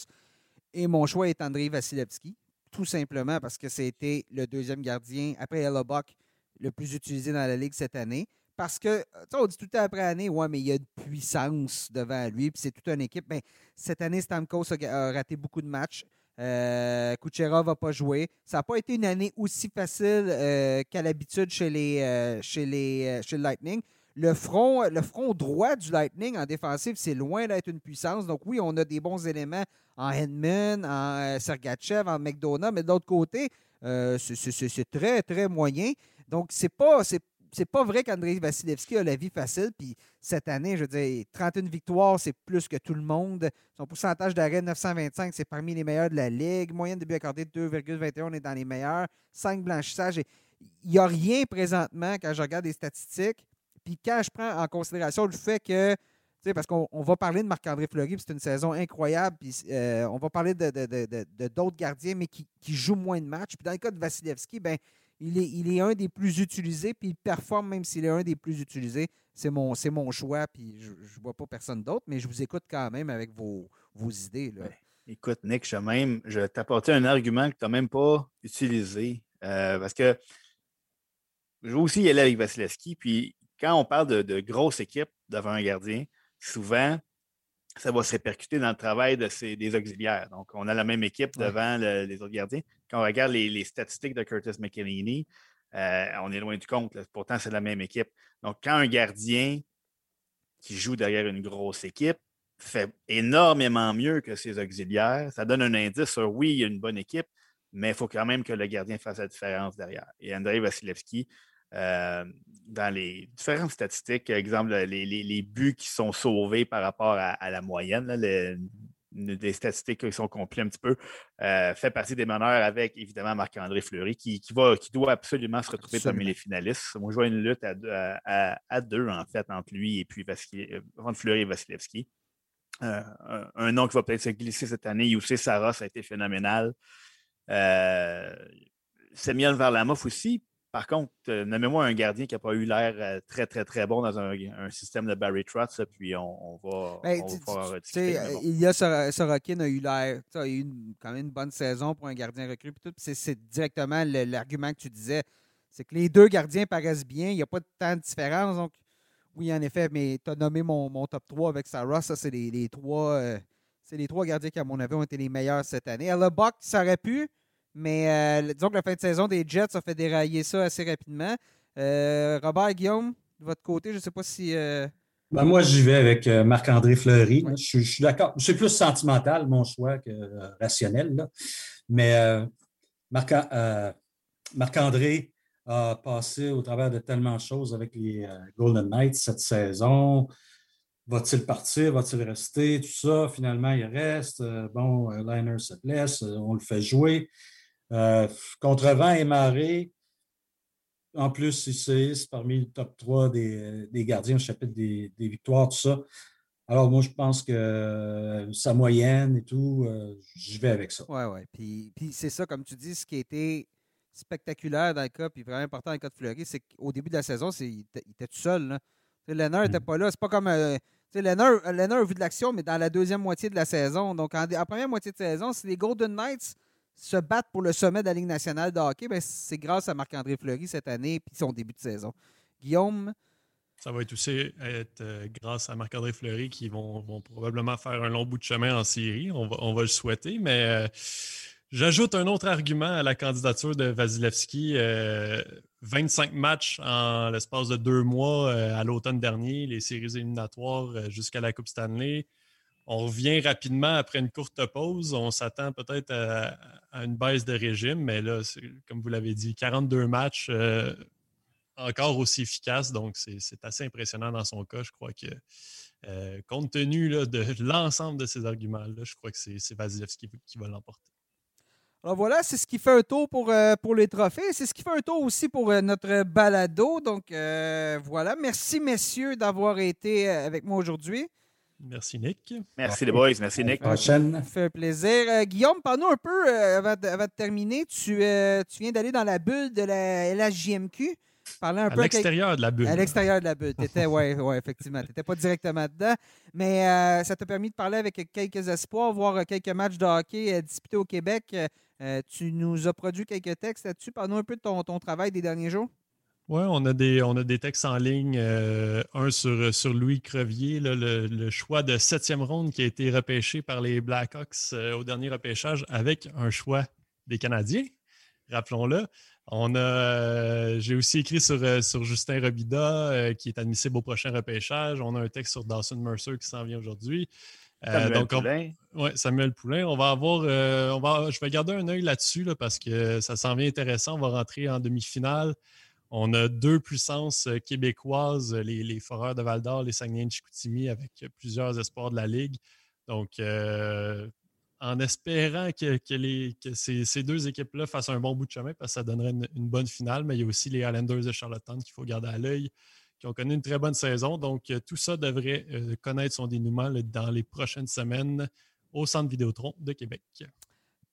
Et mon choix est André Vasilevski, tout simplement parce que c'était le deuxième gardien, après Hellebuck, le plus utilisé dans la Ligue cette année. Parce que, on dit tout le temps après année, ouais, mais il y a une puissance devant lui, puis c'est toute une équipe. Ben, cette année, Stamkos a raté beaucoup de matchs. Euh, Kuchera va pas jouer. Ça n'a pas été une année aussi facile euh, qu'à l'habitude chez, les, euh, chez le Lightning. Le front, droit du Lightning en défensive, c'est loin d'être une puissance. Donc oui, on a des bons éléments en Hedman, en Sergachev, en McDonough, mais de l'autre côté, c'est très, très moyen. Donc, c'est pas, c'est pas vrai qu'André Vasilevski a la vie facile. Puis cette année, je veux dire, 31 victoires, c'est plus que tout le monde. Son pourcentage d'arrêt 925, c'est parmi les meilleurs de la Ligue. Moyenne de but accordé 2,21, on est dans les meilleurs. 5 blanchissages. Il n'y a rien présentement quand je regarde les statistiques. Puis quand je prends en considération le fait que, tu sais, parce qu'on va parler de Marc-André Fleury, c'est une saison incroyable, puis euh, on va parler de, d'autres gardiens, mais qui, qui, jouent moins de matchs. Puis dans le cas de Vasilevski, ben il est, un des plus utilisés, puis il performe même s'il est un des plus utilisés. C'est mon, mon choix, puis je ne vois pas personne d'autre, mais je vous écoute quand même avec vos, idées. Écoute, Nick, je, même, je un argument que tu n'as même pas utilisé. Euh, parce que je veux aussi y aller avec Vasilevski. Puis quand on parle de, de grosses équipes devant un gardien, souvent, ça va se répercuter dans le travail de ces, des auxiliaires. Donc, on a la même équipe devant les autres gardiens. Quand on regarde les, statistiques de Curtis McElhinney, euh, on est loin du compte. Pourtant, c'est la même équipe. Donc, quand un gardien qui joue derrière une grosse équipe fait énormément mieux que ses auxiliaires, ça donne un indice sur oui, il y a une bonne équipe, mais il faut quand même que le gardien fasse la différence derrière. Et Andrei Vasilevski, euh, dans les différentes statistiques, exemple, les, buts qui sont sauvés par rapport à, la moyenne, les, des statistiques qui sont complètes un petit peu, euh, fait partie des meneurs avec évidemment Marc-André Fleury qui, va, qui doit absolument se retrouver parmi les finalistes. Moi, je vois une lutte à, deux, en fait, entre lui et puis euh, entre Fleury et Vasilevski. un, nom qui va peut-être se glisser cette année, Youssé Sarah, ça a été phénoménal. Samuel Varlamov aussi, par contre, euh, nommez-moi un gardien qui n'a pas eu l'air euh, très, très, très bon dans un, système de Barry Trotz, puis on, va, ben, Il y a Sorokin a eu l'air, a eu quand même une bonne saison pour un gardien recru. C'est directement l'argument que tu disais. C'est que les deux gardiens paraissent bien, il n'y a pas de tant de différence. Donc, oui, en effet, mais tu as nommé mon, top 3 avec Sarah. Ça, c'est les, trois. Euh, c'est les trois gardiens qui, à mon avis, ont été les meilleurs cette année. Le Buck, ça aurait pu. Mais euh, disons que la fin de saison des Jets a fait dérailler ça assez rapidement. Euh, Robert Guillaume, de votre côté, je ne sais pas si. Euh, ben, moi, j'y vais avec Marc-André Fleury. Je, suis d'accord. C'est plus sentimental, mon choix, que rationnel. Là. Mais Marc-André a passé au travers de tellement de choses avec les Golden Knights cette saison. Va-t-il partir? Va-t-il rester? Tout ça. Finalement, il reste. Bon, Liner se blesse. On le fait jouer. Euh, contre vent et marée, en plus, c'est parmi le top 3 des, gardiens au chapitre des, victoires, tout ça. Alors, moi, je pense que euh, sa moyenne et tout, euh, je vais avec ça. Oui, oui. Puis, puis c'est ça, comme tu dis, ce qui a été spectaculaire dans le cas, puis vraiment important dans le cas de Fleury, c'est qu'au début de la saison, il était, tout seul. Lennart n'était mm. pas là. C'est pas comme. Euh, Lennart, a vu de l'action, mais dans la deuxième moitié de la saison. Donc, en, en première moitié de saison, c'est les Golden Knights se battre pour le sommet de la Ligue nationale de hockey, ben, c'est grâce à Marc-André Fleury cette année et son début de saison. Guillaume? Ça va être aussi être, euh, grâce à Marc-André Fleury qui vont, probablement faire un long bout de chemin en série. On va, le souhaiter, mais euh, j'ajoute un autre argument à la candidature de Vasilevski. 25 euh, matchs en l'espace de deux mois à l'automne dernier, les séries éliminatoires jusqu'à la Coupe Stanley. On revient rapidement après une courte pause. On s'attend peut-être à, une baisse de régime, mais là, comme vous l'avez dit, 42 matchs euh, encore aussi efficaces. Donc, c'est assez impressionnant dans son cas. Je crois que, euh, compte tenu de l'ensemble de ces arguments-là, je crois que c'est Vasilevski qui va l'emporter. Alors voilà, c'est ce qui fait un tour pour, euh, pour les trophées. C'est ce qui fait un tour aussi pour notre balado. Donc voilà, merci messieurs d'avoir été avec moi aujourd'hui. Merci, Nick. Merci, les boys. Merci, Nick. Prochaine. Ça fait plaisir. Euh, Guillaume, parle-nous un peu, euh, avant, de, terminer. Tu, euh, tu viens d'aller dans la bulle de la LHJMQ. Parler un à l'extérieur de la bulle. À l'extérieur de la bulle. Oui, ouais, ouais, effectivement. Tu n'étais pas directement dedans. Mais ça t'a permis de parler avec quelques espoirs, voir quelques matchs de hockey disputés au Québec. tu nous as produit quelques textes là-dessus. Parle-nous un peu de ton, ton travail des derniers jours. Oui, on, a des, on a des textes en ligne. Euh, un sur, sur Louis Crevier, le, choix de septième ronde qui a été repêché par les Blackhawks euh, au dernier repêchage avec un choix des Canadiens, rappelons-le. On a, euh, j'ai aussi écrit sur, sur Justin Robida, qui est admissible au prochain repêchage. On a un texte sur Dawson Mercer qui s'en vient aujourd'hui. Samuel Poulain. Oui, Samuel Poulain. On va avoir, on va, je vais garder un œil là-dessus parce que ça s'en vient intéressant. On va rentrer en demi-finale. On a deux puissances euh, québécoises, les, les Foreurs de Val d'Or, les Saguenay de Chicoutimi, avec plusieurs espoirs de la Ligue. Donc, euh, en espérant que, ces, deux équipes-là fassent un bon bout de chemin, parce que ça donnerait une, bonne finale, mais il y a aussi les Islanders de Charlottetown qu'il faut garder à l'œil, qui ont connu une très bonne saison. Donc, euh, tout ça devrait connaître son dénouement dans les prochaines semaines au Centre Vidéotron de Québec.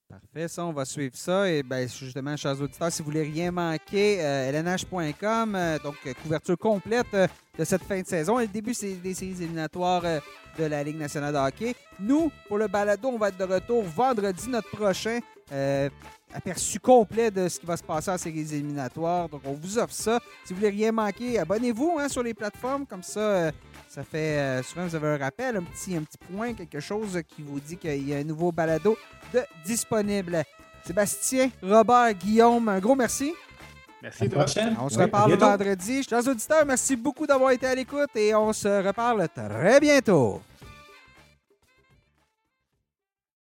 Parfait, ça, on va suivre ça. Et bien, justement, chers auditeurs, si vous voulez rien manquer, euh, lnh.com, euh, donc euh, couverture complète de cette fin de saison et le début des séries éliminatoires de la Ligue nationale de hockey. Nous, pour le balado, on va être de retour vendredi notre prochain. aperçu complet de ce qui va se passer en séries éliminatoires. Donc, on vous offre ça. Si vous voulez rien manquer, abonnez-vous hein, sur les plateformes. Comme ça, Ça fait euh, souvent, vous avez un rappel, un petit, un petit point, quelque chose qui vous dit qu'il y a un nouveau balado de disponible. Sébastien, Robert, Guillaume, un gros merci. Merci. On se reparle vendredi. Chers auditeurs, merci beaucoup d'avoir été à l'écoute et on se reparle très bientôt.